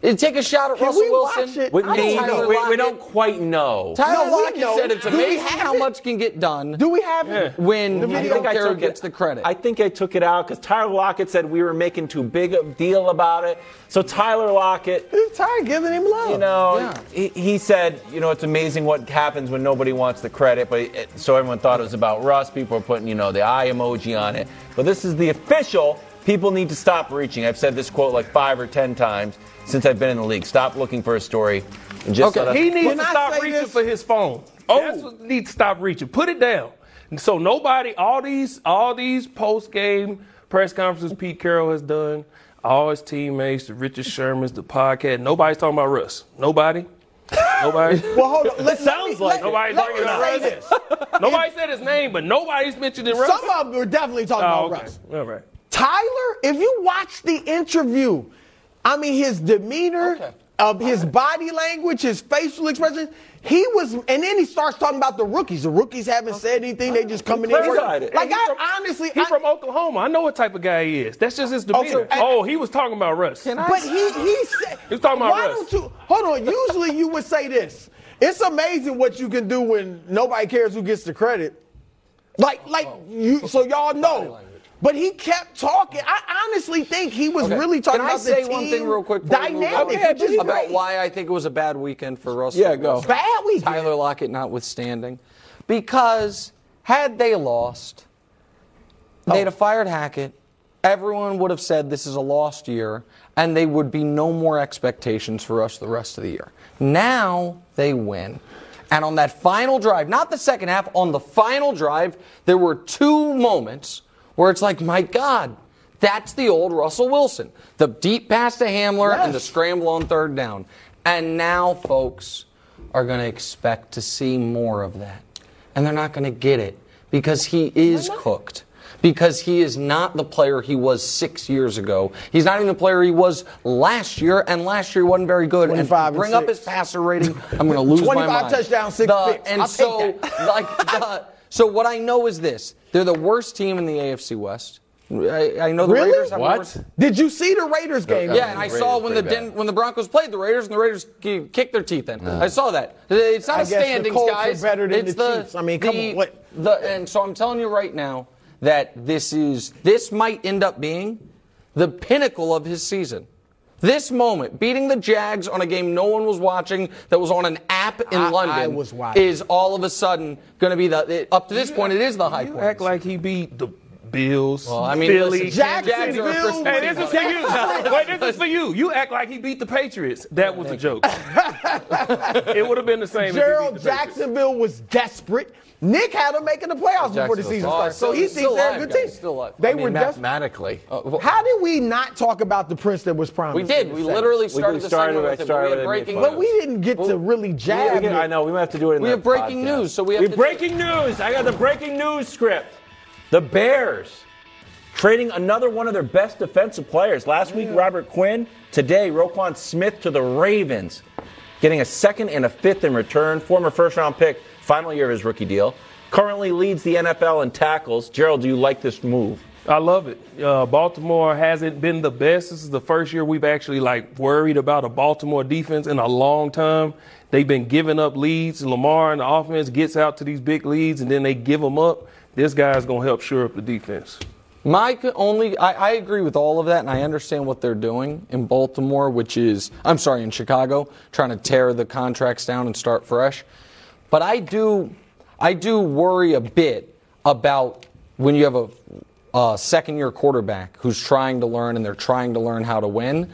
Take a shot at Can Russell we Wilson. watch it? We, I don't we- we- we don't quite know. Tyler No, Lockett know. said it's Do we amazing how it? much can get done Do we have it? when The video? I think I took gets it- the credit. I think I took it out because Tyler Lockett said we were making too big a deal about it. So Tyler Lockett, He's tired giving him love. you know, Yeah. he, he said, you know, it's amazing what happens when nobody wants the credit. But it, so everyone thought it was about Russ. People are putting, you know, the eye emoji on it. But this is the official. People need to stop reaching. I've said this quote like five or ten times since I've been in the league. Stop looking for a story and just Okay. let us- He needs to stop reaching this? for his phone. Oh. That's what needs to stop reaching. Put it down. And so nobody, all these, all these post game press conferences Pete Carroll has done, all his teammates, the Richard Shermans, the podcast, nobody's talking about Russ. Nobody. Nobody. [laughs] Well, hold on. Let, sounds let me, like let, Nobody's let bringing me say Russ. this. Nobody said his name, but nobody's mentioning Russ. Some of them were definitely talking oh, about okay. Russ. All right. Tyler, if you watch the interview, I mean his demeanor, Okay. of his body language, his facial expression, he was, and then he starts talking about the rookies. The rookies haven't said anything; they just coming in. clarified it. Like He I from- honestly, He's I- from Oklahoma. I know what type of guy he is. That's just his oh, demeanor. and- oh, he was talking about Russ. But he he said He was talking about why Russ. don't you hold on? Usually you would say this. It's amazing what you can do when nobody cares who gets the credit. Like like you so y'all know. But he kept talking. I honestly think he was Okay. really talking Can I about say the one team thing real quick? before we move Dynamic. on? which is about great. why I think it was a bad weekend for Russell. Yeah, go. Wilson. Bad weekend. Tyler Lockett notwithstanding, because had they lost, they'd Oh. have fired Hackett. Everyone would have said this is a lost year, and they would be no more expectations for us the rest of the year. Now they win. And on that final drive, not the second half, on the final drive, there were two moments where it's like, my God, that's the old Russell Wilson. The deep pass to Hamler and the scramble on third down. And now, folks are going to expect to see more of that. And they're not going to get it because he is cooked. because he is not the player he was six years ago. He's not even the player he was last year, and last year he wasn't very good. 25 and and bring up his passer rating. I'm going to lose my 25 mind. touchdowns, six The- picks. And I'll so, like, the, [laughs] so what I know is this: they're the worst team in the AFC West. I, I know the Really? Raiders have the What? worst- Did you see the Raiders game? yeah, and I Raiders saw when the. Den- when the Broncos played the Raiders, and the Raiders kicked their teeth in. I saw that. It's not I a guess the standings, Colts are guys. better than it's the Chiefs. I mean, come the- on, what- The, and so I'm telling you right now that this is this might end up being the pinnacle of his season. This moment, beating the Jags on a game no one was watching that was on an app in I- London, I is all of a sudden going to be the. It, up to this point, it is the high You point. act like he beat the Bills, Well, I mean, Philly. listen, Jacksonville- Jags are a first- Hey, this is for you. [laughs] Wait, this is for you. You act like he beat the Patriots. That was a joke. [laughs] it would have been the same. if he beat Gerald the Patriots. Jacksonville was desperate. Nick had them making the playoffs before the season still- started. So still- he thinks they're a good guys, team. still alive. They I mean, were desperate. mathematically. Uh, how did we not talk about the prince that was promised? We did. We second? literally We started the started segment with- with it. started but We with had it breaking mid-fight. But we didn't get to really We jab. can- I know. We might have to do it in We the have breaking podcast. news, so we have have to- breaking news. I got the breaking news script. The Bears trading another one of their best defensive players. Last week, Robert Quinn. Today, Roquan Smith to the Ravens, getting a second and a fifth in return. Former first-round pick, final year of his rookie deal. Currently leads the NFL in tackles. Gerald, do you like this move? I love it. Uh, Baltimore hasn't been the best. This is the first year we've actually like worried about a Baltimore defense in a long time. They've been giving up leads. Lamar and the offense gets out to these big leads and then they give them up. This guy's gonna help shore up the defense. Co- only, I, I agree with all of that, and I understand what they're doing in Baltimore, which is, I'm sorry, in Chicago, trying to tear the contracts down and start fresh. But I do, I do worry a bit about when you have a, a second-year quarterback who's trying to learn and they're trying to learn how to win.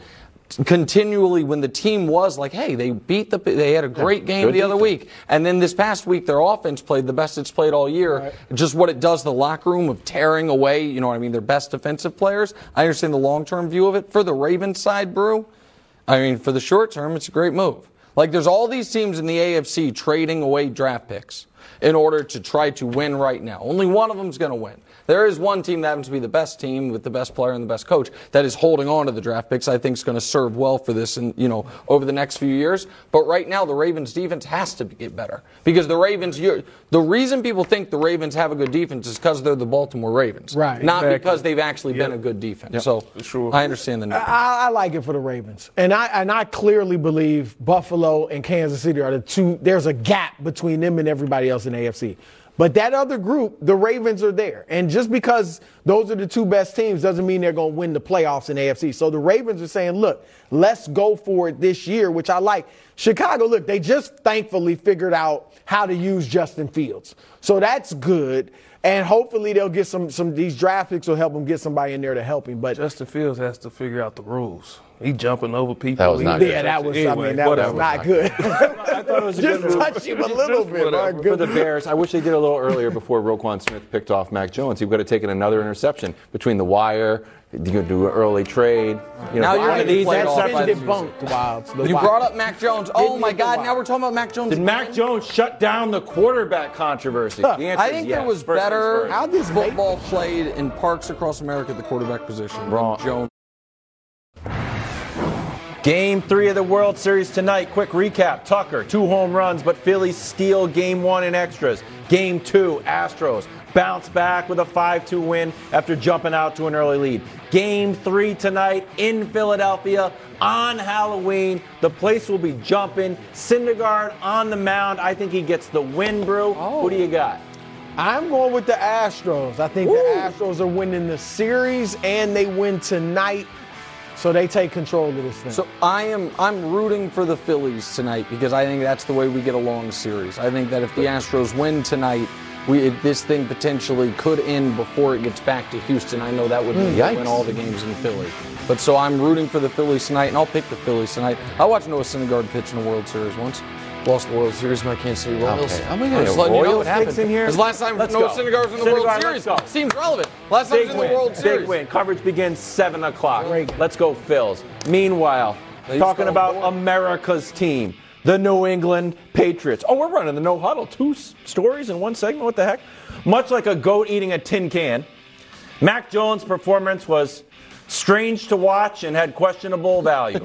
Continually, when the team was like, "Hey, they beat the, they had a great game good the other week," and then this past week their offense played the best it's played all year. Just what it does the locker room of tearing away, you know what I mean, their best defensive players. I understand the long term view of it. For the Ravens side, Brew, I mean, for the short term, it's a great move. Like there's all these teams in the AFC trading away draft picks in order to try to win right now. Only one of them is going to win. There is one team that happens to be the best team with the best player and the best coach that is holding on to the draft picks. I think is going to serve well for this, and you know, over the next few years. But right now, the Ravens' defense has to get better because the Ravens. You're, the reason people think the Ravens have a good defense is because they're the Baltimore Ravens, Right. Not Exactly. because they've actually been a good defense. So sure. I understand the. need. I, I like it for the Ravens, and I and I clearly believe Buffalo and Kansas City are the two. There's a gap between them and everybody else in the AFC. But that other group, the Ravens are there, and just because those are the two best teams doesn't mean they're going to win the playoffs in AFC. So the Ravens are saying, "Look, let's go for it this year," which I like. Chicago, look, they just thankfully figured out how to use Justin Fields, so that's good. And hopefully they'll get some some these draft picks will help them get somebody in there to help him. But Justin Fields has to figure out the rules. He jumping over people. That was He- not Yeah, that was. I mean, that whatever. was not good. [laughs] I thought it was a Just good touch him a little bit. My For the. Bears, I wish they did a little earlier before Roquan Smith picked off Mac Jones. He would have taken another interception between the wire. You could do an early trade. You Now you're one of these play it off by interceptions. the That's debunked, Wildes. You brought up Mac Jones. Oh my God! Now we're talking about Mac Jones. Did Mac Jones shut down the quarterback controversy? The answer I is think yes. there was better. How this football played in parks across America at the quarterback position. than Wrong. Jones. Game three of the World Series tonight. Quick recap. Tucker, two home runs, but Phillies steal game one in extras. Game two, Astros bounce back with a 5 2 win after jumping out to an early lead. Game three tonight in Philadelphia on Halloween. The place will be jumping. Syndergaard on the mound. I think he gets the win, Brew. Who do you oh. got? I'm going with the Astros. I think the Astros are winning the series and they win tonight, so they take control of this thing. So I am I'm rooting for the Phillies tonight because I think that's the way we get a long series. I think that if the Astros win tonight, we this thing potentially could end before it gets back to Houston. I know that would mean hmm. they win all the games in Philly. But so I'm rooting for the Phillies tonight, and I'll pick the Phillies tonight. I watched Noah Syndergaard pitch in the World Series once. Lost the World Series by Kansas City Royals. Okay. I'm gonna I'm get just a letting you know what happened. in here. It was last time Let's Noah. Syndergaard was in the World Syndergaard, Series. go. Seems relevant. Last time Big was in the. World Big Series. Big win. Coverage begins 7 o'clock. Great. Let's go, Phils. Meanwhile, He's talking about forward. America's team, the New England Patriots. Oh, we're running the no huddle. Two s- stories in one segment. What the heck? Much like a goat eating a tin can, Mac Jones' performance was strange to watch and had questionable value.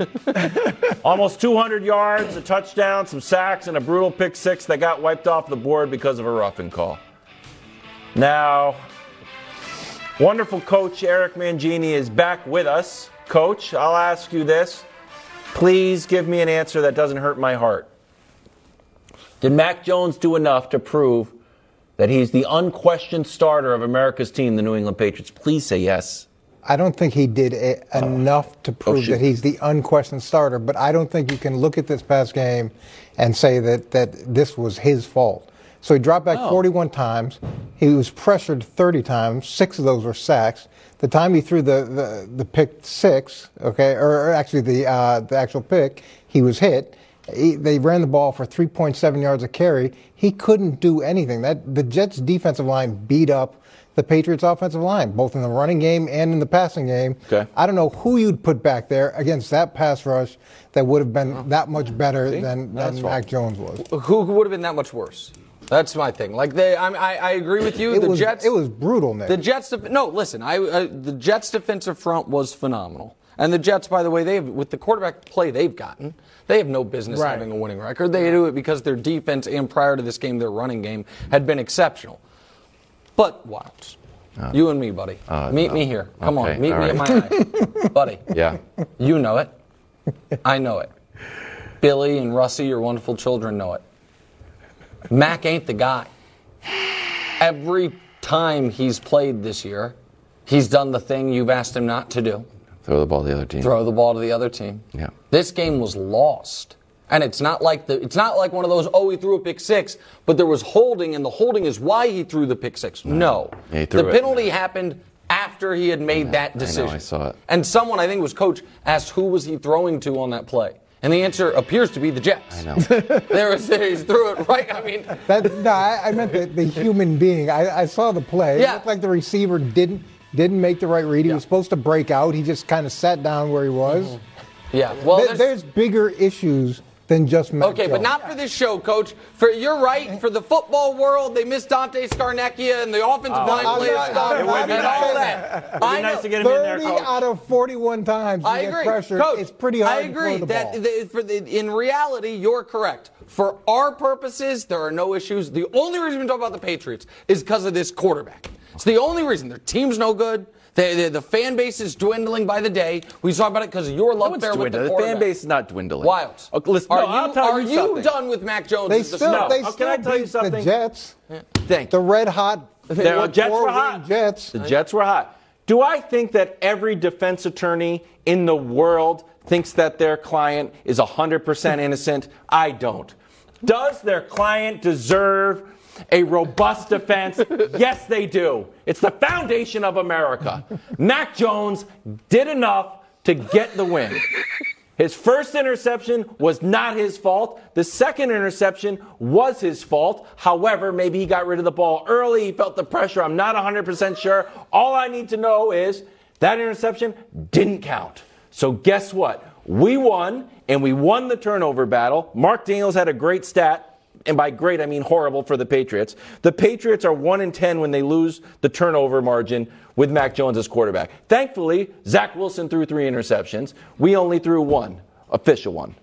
[laughs] Almost 200 yards, a touchdown, some sacks, and a brutal pick six that got wiped off the board because of a roughing call. Now, wonderful coach Eric Mangini is back with us. Coach, I'll ask you this. Please give me an answer that doesn't hurt my heart. Did Mac Jones do enough to prove that he's the unquestioned starter of America's team, the New England Patriots? Please say yes. I don't think he did a, enough to prove shoot. that he's the unquestioned starter, but I don't think you can look at this past game and say that, that this was his fault. So he dropped back No. 41 times. He was pressured 30 times. Six of those were sacks. The time he threw the, the, the pick six, okay, or, or actually the, uh, the actual pick, he was hit. He, they ran the ball for 3.7 yards a carry. He couldn't do anything. That the Jets' defensive line beat up the Patriots' offensive line, both in the running game and in the passing game. Okay. I don't know who you'd put back there against that pass rush that would have been that much better than, That's than wrong. Mac Jones was. Who, would have been that much worse? That's my thing. Like they, I, I, I agree with you. It the was Jets. it was brutal, Nick. The Jets. No, listen. I, uh, the Jets' defensive front was phenomenal, and the Jets, by the way, they have, with the quarterback play they've gotten, they have no business Right. having a winning record. They do it because their defense and prior to this game, their running game had been exceptional. But Wildes, you and me, buddy, uh, meet no. me here. Come Okay, on, meet all me in my right. eye, [laughs] buddy. Yeah. You know it. I know it. Billy and Russie, your wonderful children, know it. Mac ain't the guy. Every time he's played this year, he's done the thing you've asked him not to do Throw the ball to the other team. throw the ball to the other team. Yeah. This game was lost. And it's not like the it's not like one of those oh he threw a pick six, but there was holding and the holding is why he threw the pick six. No. Yeah, he threw the it. penalty happened after he had made that decision. I saw it. And someone I think it was coach asked who was he throwing to on that play. And the answer appears to be the Jets. I know. [laughs] there was there, he threw it right. I mean That, no, I, I meant the, the human being. I, I saw the play. Yeah. It looked like the receiver didn't didn't make the right read. He Yeah. was supposed to break out. He just kind of sat down where he was. Mm-hmm. Yeah. Well There- there's- there's bigger issues than just Mac Okay, but not for this show, Coach. For you're right. For the football world, they miss Dante Scarnecchia and the offensive oh. line I'm players not- stuff I'm and all that. It'd be I nice know- to get him in there, 30 coach. out of 41 times you I get agree, pressured. Coach. It's pretty hard I to agree throw the that ball. the, for the, in reality, you're correct. For our purposes, there are no issues. The only reason we talk about the Patriots is because of this quarterback. It's the only reason. Their team's no good. They, they- the fan base is dwindling by the day. We talk about it because of your love No, affair with the dwindling. The fan base is not dwindling. Wild. Okay, listen, are no, you, I'll tell are you you done with Mac Jones? they as the still, starter? they No. still Can I tell you beat the something? Jets, Thank the red hot [laughs] The Jets were hot. Jets. The Jets were hot. Do I think that every defense attorney in the world thinks that their client is 100% innocent? I don't. Does their client deserve a robust defense? [laughs] yes, they do. It's the foundation of America. Mac Jones did enough to get the win. His first interception was not his fault. The second interception was his fault. However, maybe he got rid of the ball early. He felt the pressure. I'm not 100% sure. All I need to know is that interception didn't count. So guess what? We won, and we won the turnover battle. Mark Daniels had a great stat. And by great, I mean horrible for the Patriots. The Patriots are 1 in 10 when they lose the turnover margin with Mac Jones as quarterback. Thankfully, Zach Wilson threw three interceptions. We only threw one, official one.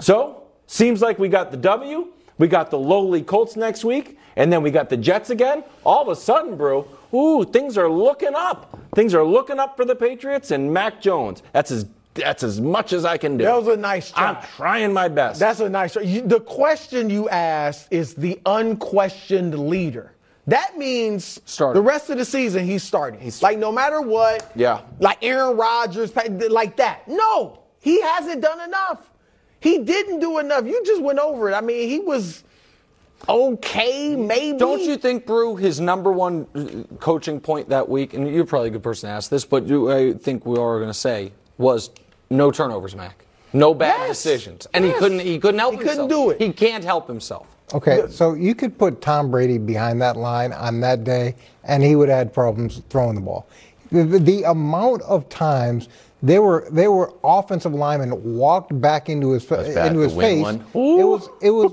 So, seems like we got the W. We got the lowly Colts next week. And then we got the Jets again. All of a sudden, bro, ooh, things are looking up. Things are looking up for the Patriots and Mac Jones. That's as, that's as much as I can do. That was a nice try. I'm trying my best. That's a nice. You, the question you asked is the unquestioned leader. That means Starter. the rest of the season he's starting. He's like no matter what. Yeah. Like Aaron Rodgers, like that. No, he hasn't done enough. He didn't do enough. You just went over it. I mean, he was okay, maybe. Don't you think, Brew, his number one uh, coaching point that week, and you're probably a good person to ask this, but you, I think we are going to say, was no turnovers, Mac. No bad Yes. decisions. And he couldn't he couldn't help himself. He himself. couldn't do it. He can't help himself. Okay, so you could put Tom Brady behind that line on that day, and he would have had problems throwing the ball. The, the, the amount of times they were they were offensive linemen walked back into his into his face. one. It was it was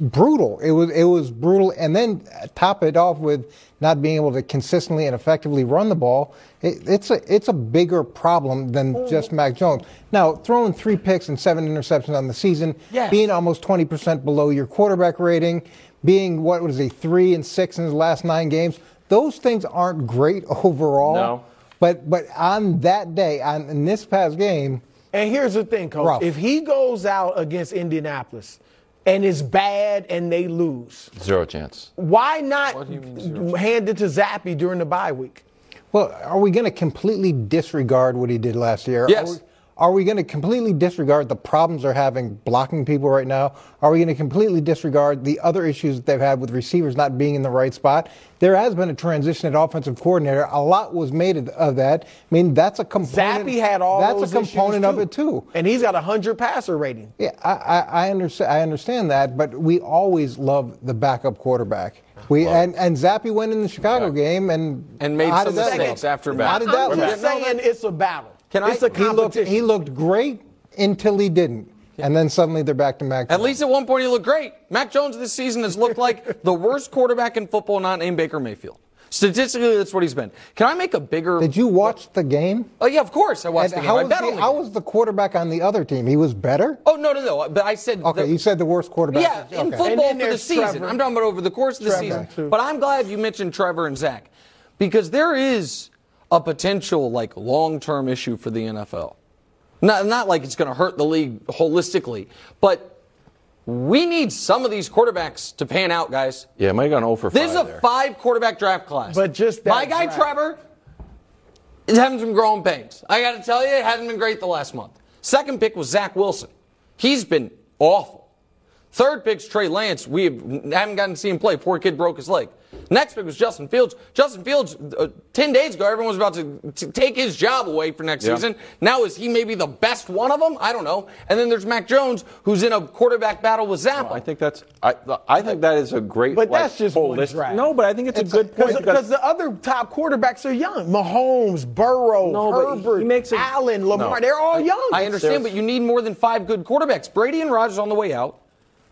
brutal. It was it was brutal, and then uh, top it off with not being able to consistently and effectively run the ball. It, it's a it's a bigger problem than oh. just Mac Jones. Now throwing three picks and seven interceptions on the season, Yes. being almost twenty percent below your quarterback rating, being what was he three and six in his last nine games. Those things aren't great [laughs] overall. No. But but on that day, on in this past game, And here's the thing, coach. Rough. If he goes out against Indianapolis and it's bad and they lose, Zero chance. why not What do you mean zero? hand it to Zappy during the bye week? Well, are we going to completely disregard what he did last year? Yes. Are we, going to completely disregard the problems they're having blocking people right now? Are we going to completely disregard the other issues that they've had with receivers not being in the right spot? There has been a transition at offensive coordinator. A lot was made of, of that. I mean, that's a component. Zappy had all That's those a component of it too. And he's got a hundred passer rating. Yeah, I, I, I understand. I understand that, but we always love the backup quarterback. We and, and Zappy went in the Chicago game and And made how some did that mistakes look? after How back. did that I'm just saying it's a battle. Can I- it's a He looked, he looked great until he didn't. And then suddenly they're back to Mac. At least at one point he looked great. Mac Jones this season has looked like the worst quarterback in football not named Baker Mayfield. Statistically, that's what he's been. Can I make a bigger? Did you watch the game? Oh yeah, of course I watched And the game. how I was bet the- on the how game. was the quarterback on the other team? He was better? Oh no, no, no. But I said. Okay, the- you said the worst quarterback. Yeah, in football for the season. Trevor. I'm talking about over the course of the Trevor, season. too. But I'm glad you mentioned Trevor and Zach because there is a potential like long-term issue for the NFL. Not not like it's going to hurt the league holistically, but we need some of these quarterbacks to pan out, guys. Yeah, Mike got 0 for 5 This is a there. five quarterback draft class. But just that my guy draft. Trevor, it hasn't been growing pains. I got to tell you, it hasn't been great the last month. Second pick was Zach Wilson. He's been awful. Third pick's Trey Lance. We haven't gotten to see him play. Poor kid broke his leg. Next pick was Justin Fields. Justin Fields, uh, 10 days ago, everyone was about to, to take his job away for next Yeah. season. Now, is he maybe the best one of them? I don't know. And then there's Mac Jones, who's in a quarterback battle with Zappe. I think that's I, I think that is a great But like, that's just one holistic- draft. No, but I think it's, a good point Because the other top quarterbacks are young. Mahomes, Burrow, No, Herbert, he makes a- Allen, Lamar. No. They're all young. I understand, but you need more than five good quarterbacks. Brady and Rodgers on the way out,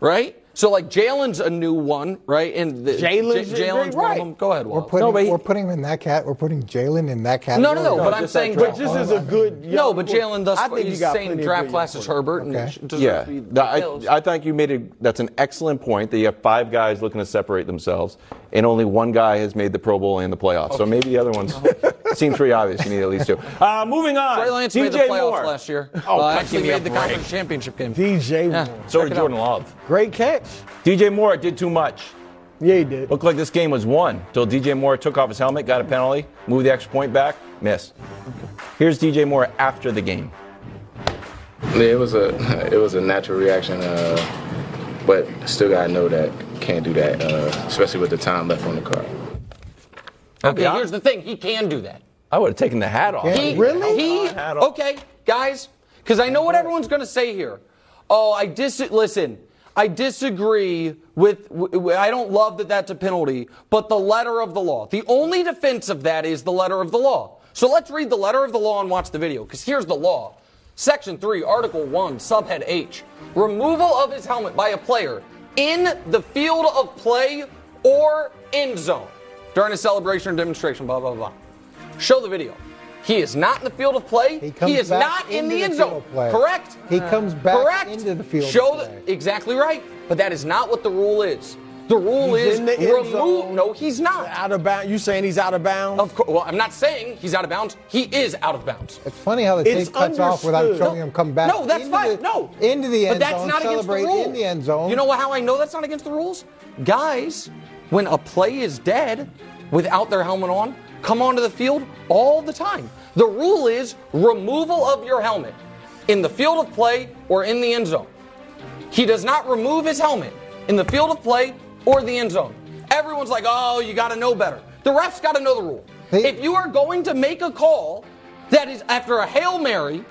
right? So like Jalen's a new one, right? And the- Jalen's J- Jalen's right. one of them. Go ahead, We're putting, No, but he- we're putting him in that cat. We're putting Jalen in that No, no, no. No, but I'm saying, draft. But just as a good young no, but Jalen thus I far, think he's you got saying plenty draft class young is Herbert Okay. sh- deserves Yeah, be No, I, I think you made a that's an excellent point that you have five guys looking to separate themselves, and only one guy has made the Pro Bowl and the playoffs. So maybe the other ones [laughs] seems pretty obvious. You need at least two. Uh, moving on. Trey Lance DJ made the playoffs Moore. last year. Oh, uh, actually me a made the break. conference championship game. DJ Yeah. Moore. So Check did it out. Jordan Love. Great catch. DJ Moore did too much. Yeah, he did. Looked like this game was won till DJ Moore took off his helmet, got a penalty, moved the extra point back, missed. Here's DJ Moore after the game. Yeah, it was a it was a natural reaction, uh, but still gotta know that can't do that, uh, especially with the time left on the clock. Okay, Yeah. here's the thing. He can do that. I would have taken the hat off. He, Really? He, okay, guys, because I know what everyone's going to say here. Oh, I dis. Listen, I disagree with. w- w- I don't love that that's a penalty, but the letter of the law. The only defense of that is the letter of the law. So let's read the letter of the law and watch the video. Because here's the law. Section 3, Article 1, Subhead H. Removal of his helmet by a player in the field of play or end zone during a celebration or demonstration, blah, blah, blah. Show the video. He is not in the field of play. He comes is back not in the the end zone. play. Correct? He comes back Correct. into the field of Show play. the exactly right. But that is not what the rule is. The rule He's is in the end remove. zone. No, he's not. Out of bounds. You saying he's out of bounds? Of course. Well, I'm not saying he's out of bounds. He is out of bounds. It's funny how the It's tape cuts off without understood. showing him come back. No, that's into fine. the- no, into the end zone, but that's zone, not against the celebrate rule. in the end zone. You know how I know that's not against the rules? Guys, when a play is dead without their helmet on, come onto the field all the time. The rule is removal of your helmet in the field of play or in the end zone. He does not remove his helmet in the field of play or the end zone. Everyone's like, oh, you got to know better. The refs got to know the rule. They- if you are going to make a call that is after a Hail Mary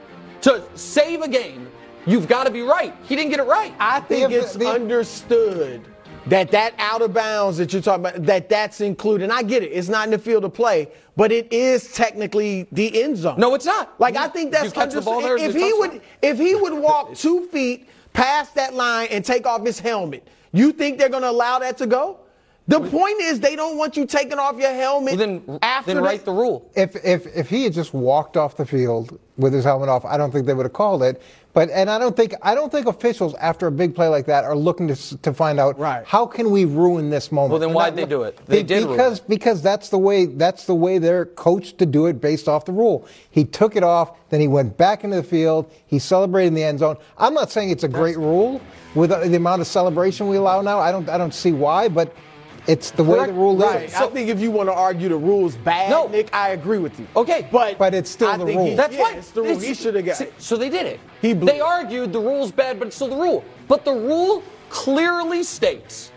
to save a game, you've got to be right. He didn't get it right. I think The- it's the- understood that that out of bounds that you're talking about that that's included. And I get it. It's not in the field of play, but it is technically the end zone. No, it's not. Like I think that's you catch the ball If he would, if he would walk two feet past that line and take off his helmet, You think they're going to allow that to go? The point is, they don't want you taking off your helmet Well, then, after then the- write the rule. If, if, if he had just walked off the field with his helmet off, I don't think they would have called it. But and I don't think I don't think officials after a big play like that are looking to to find out Right. how can we ruin this moment. Well, then why'd that- they do it? They be- did ruin because it. because that's the way that's the way they're coached to do it based off the rule. He took it off, then he went back into the field. He celebrated in the end zone. I'm not saying it's a great rule with the the amount of celebration we allow now. I don't I don't see why, but it's the way the rule Right. is. I think if you want to argue the rules bad, No. Nick, I agree with you. Okay. But But it's still I the rule. He, That's yeah, right. It's the rule. He should have got. See, So they did it. He blew they argued the rule's bad, but it's still the rule. But the rule clearly states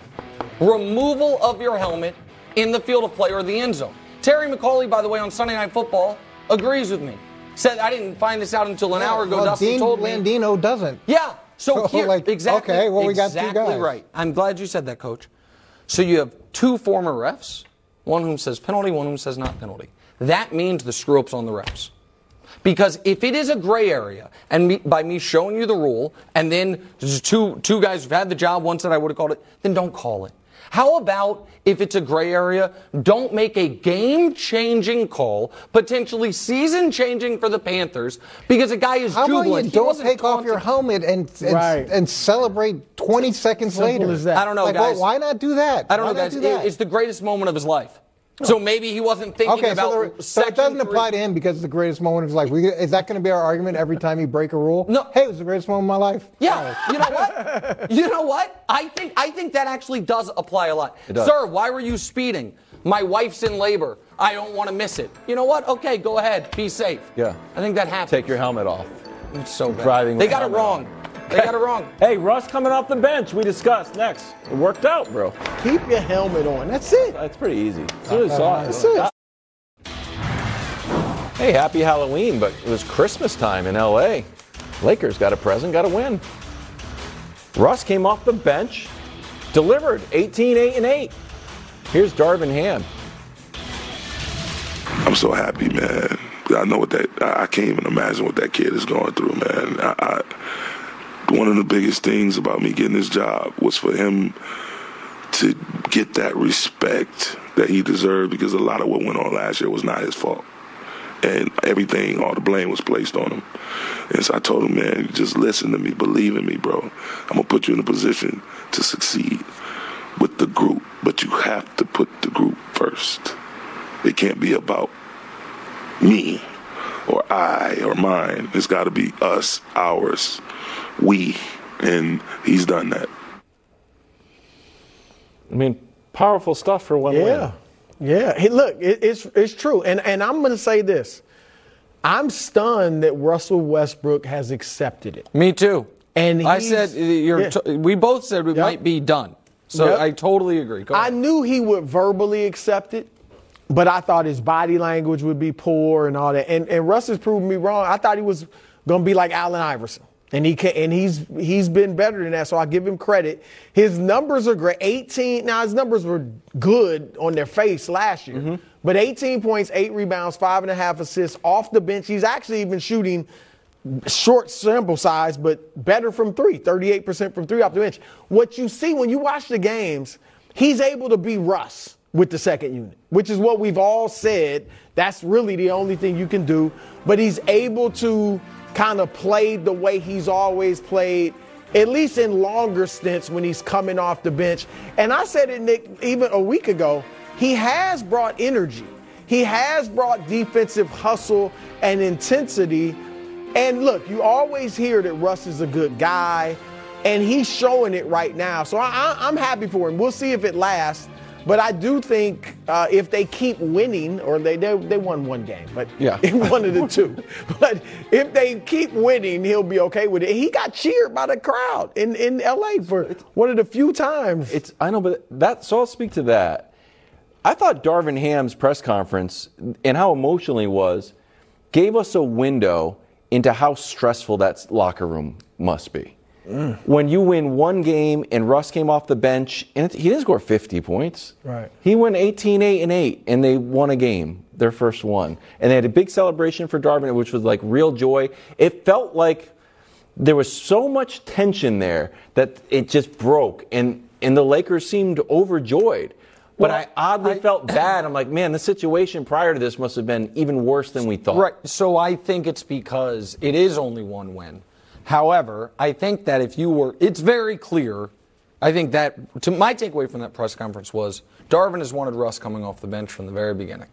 removal of your helmet in the field of play or the end zone. Terry McAulay, by the way, on Sunday Night Football, agrees with me. Said I didn't find this out until an hour ago. Well, Dustin Dean told me. Blandino doesn't. Yeah. So, So, [laughs] here, like, exactly. okay, well, we got two exactly guys. right. I'm glad you said that, Coach. So you have two former refs, one whom says penalty, one whom says not penalty. That means the screw ups on the refs. Because if it is a gray area, and me, by me showing you the rule, and then two two guys who've had the job, one said I would have called it, then don't call it. How about if it's a gray area, don't make a game changing call, potentially season changing for the Panthers, because a guy is How about you don't wasn't take off your helmet and and, Right. and celebrate 20 seconds Simple later? as that. I don't know, Like, well, guys. why not do that? I don't Why know, not guys. do It- that? it's the greatest moment of his life. So maybe he wasn't thinking Okay, about so, there- so it doesn't three. apply to him because it's the greatest moment of his life. We, is that going to be our argument every time you break a rule? No. Hey, it was the greatest moment of my life. Yeah, you know what? You know what? I think I think that actually does apply a lot. does. Sir, why were you speeding? My wife's in labor. I don't want to miss it. You know what? Okay, go ahead. Be safe. Yeah. I think that happens. Take your helmet off. It's so bad. Driving They got it wrong. They got it wrong. [laughs] Hey, Russ coming off the bench. We discussed next. It worked out, bro. Keep your helmet on. That's it. That's pretty easy. As soon as I saw it, That's it. Hey, happy Halloween, but it was Christmas time in LA. Lakers got a present, got a win. Russ came off the bench, delivered 18 8 and 8. Here's Darvin Ham. I'm so happy, man. I know what that. I I can't even imagine what that kid is going through, man. I, I, one of the biggest things about me getting this job was for him to get that respect that he deserved because a lot of what went on last year was not his fault. And everything, all the blame was placed on him. And so I told him, man, just listen to me, believe in me, bro. I'm going to put you in a position to succeed with the group, but you have to put the group first. It can't be about me or I or mine. It's got to be us, ours, we. And he's done that. I mean, powerful stuff for one Yeah. win. Yeah. Hey, look, it, it's it's true. And and I'm going to say this. I'm stunned that Russell Westbrook has accepted it. Me too. And I said uh, you're. yeah. t- we both said we Yep. might be done. So Yep. I totally agree. Go I ahead. knew he would verbally accept it, but I thought his body language would be poor and all that. And and Russ has proven me wrong. I thought he was going to be like Allen Iverson. And he can, and he's he's been better than that, so I give him credit. His numbers are great. 18 now his numbers were good on their face last year, mm-hmm. but 18 points, eight rebounds, five and a half assists off the bench. He's actually even shooting short sample size, but better from three, 38% from three off the bench. What you see when you watch the games, he's able to be Russ with the second unit, which is what we've all said. That's really the only thing you can do. But he's able to kind of play the way he's always played, at least in longer stints when he's coming off the bench. And I said it, Nick, even a week ago, he has brought energy. He has brought defensive hustle and intensity and look, you always hear that Russ is a good guy, and he's showing it right now. So I, am happy for him. We'll see if it lasts. But I do think uh, if they keep winning, or they, they they won one game, but Yeah. one of the two. But if they keep winning, he'll be okay with it. He got cheered by the crowd in, in LA for one of the few times. It's I know, but that so I'll speak to that. I thought Darvin Ham's press conference and how emotional he was gave us a window into how stressful that locker room must be. When you win one game and Russ came off the bench and it, he didn't score 50 points. Right. He went 18 8 and 8 and they won a game, their first one. And they had a big celebration for Darvin which was like real joy. It felt like there was so much tension there that it just broke and and the Lakers seemed overjoyed. But Well, I oddly I- felt bad. I'm like, man, the situation prior to this must have been even worse than we thought. Right. So I think it's because it is only one win. However, I think that if you were, it's very clear. I think that to my takeaway from that press conference was Darvin has wanted Russ coming off the bench from the very beginning,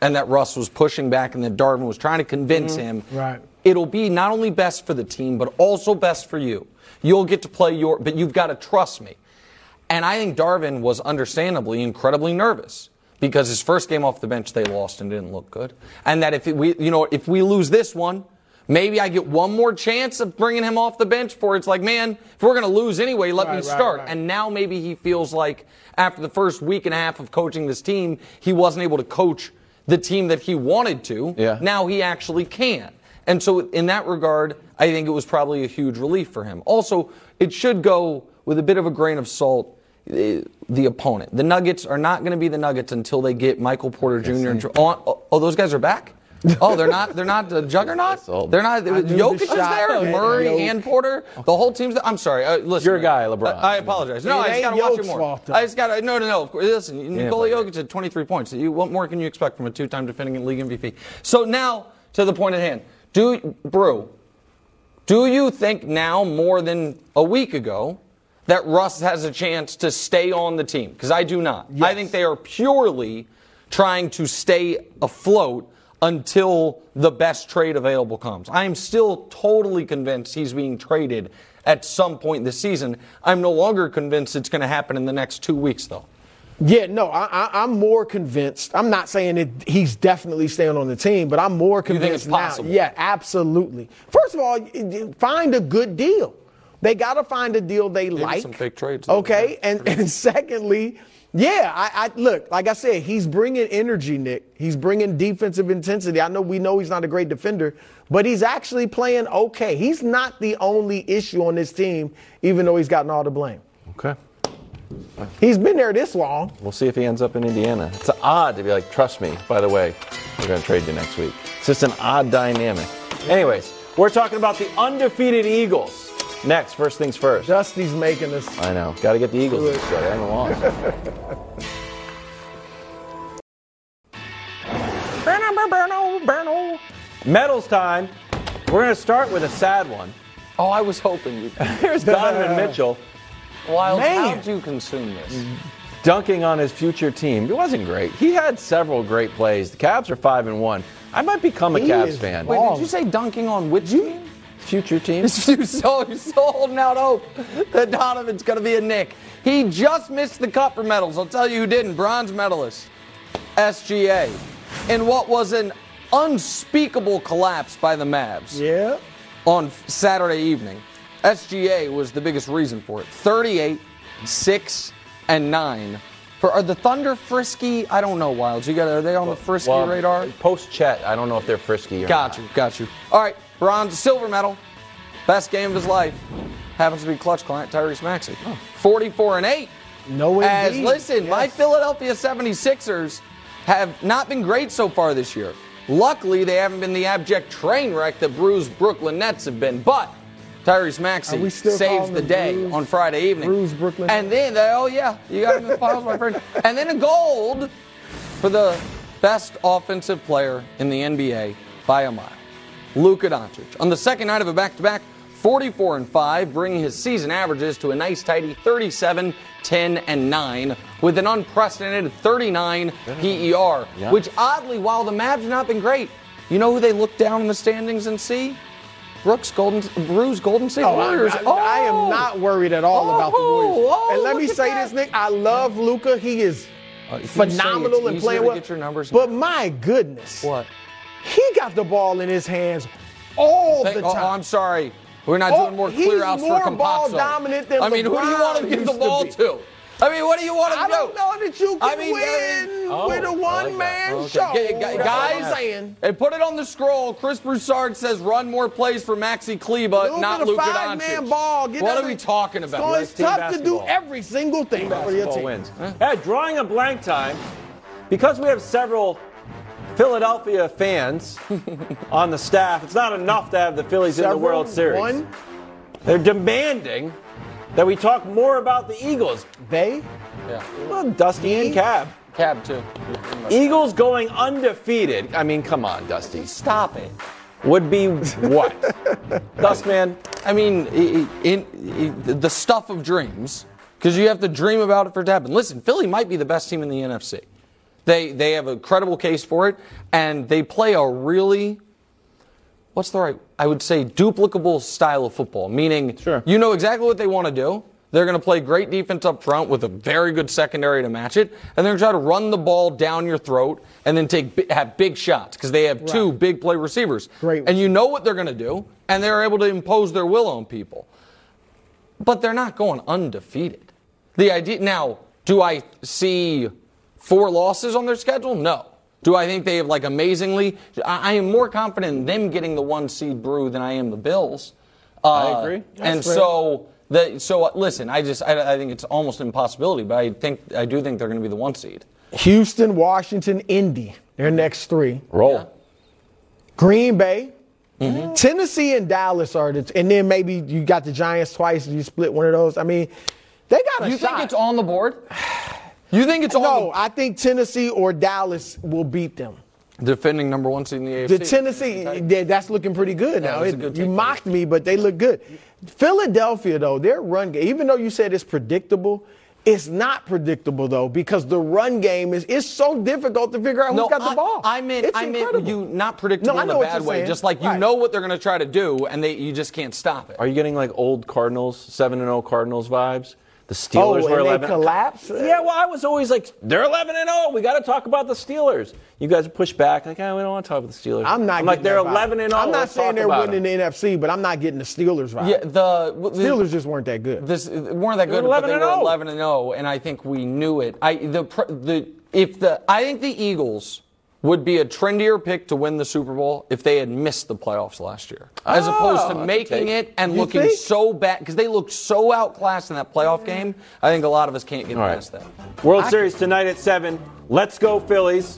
and that Russ was pushing back, and that Darvin was trying to convince mm-hmm. him. Right. It'll be not only best for the team, but also best for you. You'll get to play your, but you've got to trust me. And I think Darvin was understandably incredibly nervous because his first game off the bench they lost and didn't look good. And that if we, you know, if we lose this one, maybe I get one more chance of bringing him off the bench for it's like, man, if we're going to lose anyway, let me Right, right, start. right. And now maybe he feels like after the first week and a half of coaching this team, he wasn't able to coach the team that he wanted to. Yeah. Now he actually can. And so, in that regard, I think it was probably a huge relief for him. Also, it should go with a bit of a grain of salt. eh, The opponent, the Nuggets, are not going to be the Nuggets until they get Michael Porter Jr. and oh, oh, those guys are back. Oh, they're not. They're not the juggernaut. They're not. knew the Jokic is there. Yeah, Murray Jokic. and Porter. The whole team's there. I'm sorry. Uh, listen, Your guy, LeBron. I, I apologize. No, It I just got to watch it more. fault. I just got to. No, no, no. Of course. Listen, Nikola Jokic had 23 points. You, what more can you expect from a two-time defending league MVP? So now to the point at hand. Do Brew? Do you think now more than a week ago that Russ has a chance to stay on the team? Because I do not. I think they are purely trying to stay afloat until the best trade available comes. I am still totally convinced he's being traded at some point this season. I'm no longer convinced it's going to happen in the next two weeks, though. Yeah, no, I, I, I'm more convinced. I'm not saying that he's definitely staying on the team, but I'm more think convinced now. Yeah, absolutely. First of all, find a good deal. They got to find a deal they like. some fake trades. Okay, and and [laughs] secondly, yeah, I, I look like I said, he's bringing energy, Nick. He's bringing defensive intensity. I know we know he's not a great defender, but he's actually playing okay. He's not the only issue on this team, even though he's gotten all the blame. Okay. He's been there this long. We'll see if he ends up in Indiana. It's odd to be like, trust me, by the way, we're going to trade you next week. It's just an odd dynamic. Anyways, we're talking about the undefeated Eagles. Next, first things first. Dusty's making us. I know. Got to get the Eagles this show. They haven't lost. [laughs] Medals time. We're going to start with a sad one. Oh, I was hoping you. [laughs] Here's Donovan [laughs] Mitchell Wild, Man. how'd you consume this? dunking on his future team. It wasn't great. He had several great plays. The Cavs are five and one. I might become a He Cavs fan. Wait, did you say dunking on which team? Future team. [laughs] You're still, you're holding out hope that Donovan's going to be a Nick. He just missed the cup for medals. I'll tell you who didn't. Bronze medalist, SGA, in what was an unspeakable collapse by the Mavs Yeah. on Saturday evening. SGA was the biggest reason for it. 38, 6, and 9. For, are the Thunder frisky? I don't know, Wildes. You got are they on the frisky Well, radar? Post Chet, I don't know if they're frisky or Got not. you, got you. All right, bronze, silver medal, best game of his life. Happens to be clutch client Tyrese Maxey. 44 and 8. No, way. As indeed. listen, my Philadelphia 76ers have not been great so far this year. Luckily, they haven't been the abject train wreck that bruised Brooklyn Nets have been. But Tyrese Maxey saves the day on Friday evening. bruised Brooklyn And then, they, oh yeah, you got him in the finals, my friend. [laughs] And then a gold for the best offensive player in the NBA by a mile, Luka Doncic. On the second night of a back-to-back, 44 and 5, bringing his season averages to a nice tidy 37, 10 and 9 with an unprecedented 39 PER, Yeah. which oddly while the Mavs have not been great, you know who they look down in the standings and see? Brooks Golden Bruce Golden State Oh, I, Warriors. I- I Oh! am not worried at all about the Oh, Warriors. oh, and let me say that. this, Nick. I love Luka. He is Uh, if you say phenomenal it's and playing well. get your numbers- But my goodness, What? He got the ball in his hands all Thank- the oh, time. oh. I'm sorry. We're not Oh, doing more clear outs more for ball Campazzo. dominant than I mean, who do you want to LeBron give the used to ball to? I mean, what do you want to I do? don't know that you can I mean, win oh, with a one-man that. Okay. show. G- g- guys, and put it on the scroll. Chris Broussard says run more plays for Maxi Kleber, Luka not the Luka five-man ball. Get what are we talking about? So it's team tough to do every single thing for your Basketball team. wins. Hey, drawing a blank time, because we have several Philadelphia fans [laughs] on the staff, it's not enough to have the Phillies in the World Series. One? They're demanding that we talk more about the Eagles. They? Yeah. Well, Dusty and Cab. Cab too. Eagles going undefeated. I mean, come on, Dusty. Stop it. Would be what? [laughs] Dustman. I mean, i- i- in, the stuff of dreams, because you have to dream about it for it to happen. Listen, Philly might be the best team in the NFC. They they have a credible case for it, and they play a really, what's the right? I would say duplicable style of football. Meaning, Sure. you know exactly what they want to do. They're going to play great defense up front with a very good secondary to match it, and they're going to try to run the ball down your throat and then take have big shots because they have two big play receivers. Great And you know what they're going to do, and they're able to impose their will on people. But they're not going undefeated. The idea now, do I see four losses on their schedule? No. Do I think they have like amazingly? I, I am more confident in them getting the one seed brew than I am the Bills. Uh, I agree. and That's fair. so the so uh, listen, I just I, I think it's almost an impossibility, but I think I do think they're going to be the one seed. Houston, Washington, Indy. Their next three. Roll. Green Bay. Mm-hmm. Tennessee and Dallas are the, and then maybe you got the Giants twice. You split one of those. I mean, they got a You shot. think it's on the board? [sighs] [sighs] You think it's on no, I think Tennessee or Dallas will beat them. defending number one seed in the AFC? The Tennessee, yeah, that's looking pretty good Yeah, now. that's It- good you mocked me, but they look good. Philadelphia, though, their run game, even though you said it's predictable, it's not predictable though because the run game is it's so difficult to figure out who's got the ball. I mean, It's I meant incredible. you not predictable No, in a bad way. saying. Just like you Right. know what they're going to try to do, and they you just can't stop it. Are you getting like old Cardinals, seven and zero Cardinals vibes? The Steelers Oh, were and they eleven. collapse? Yeah, well, I was always like, they're eleven and zero. We got to talk about the Steelers. You guys push back like, oh, we don't want to talk about the Steelers. I'm not. I'm like, they're eleven and zero. I'm not Let's saying they're winning them. the NFC, but I'm not getting the Steelers right. Yeah, the, the Steelers just weren't that good. This weren't that good, but 11 they and were 0. 11 and 0, and I think we knew it. I the the if the I think the Eagles would be a trendier pick to win the Super Bowl if they had missed the playoffs last year, as ah, opposed Oh, to making it and looking think? so bad because they looked so outclassed in that playoff game. I think a lot of us can't get All right. past that. World Series tonight at seven. Let's go Phillies.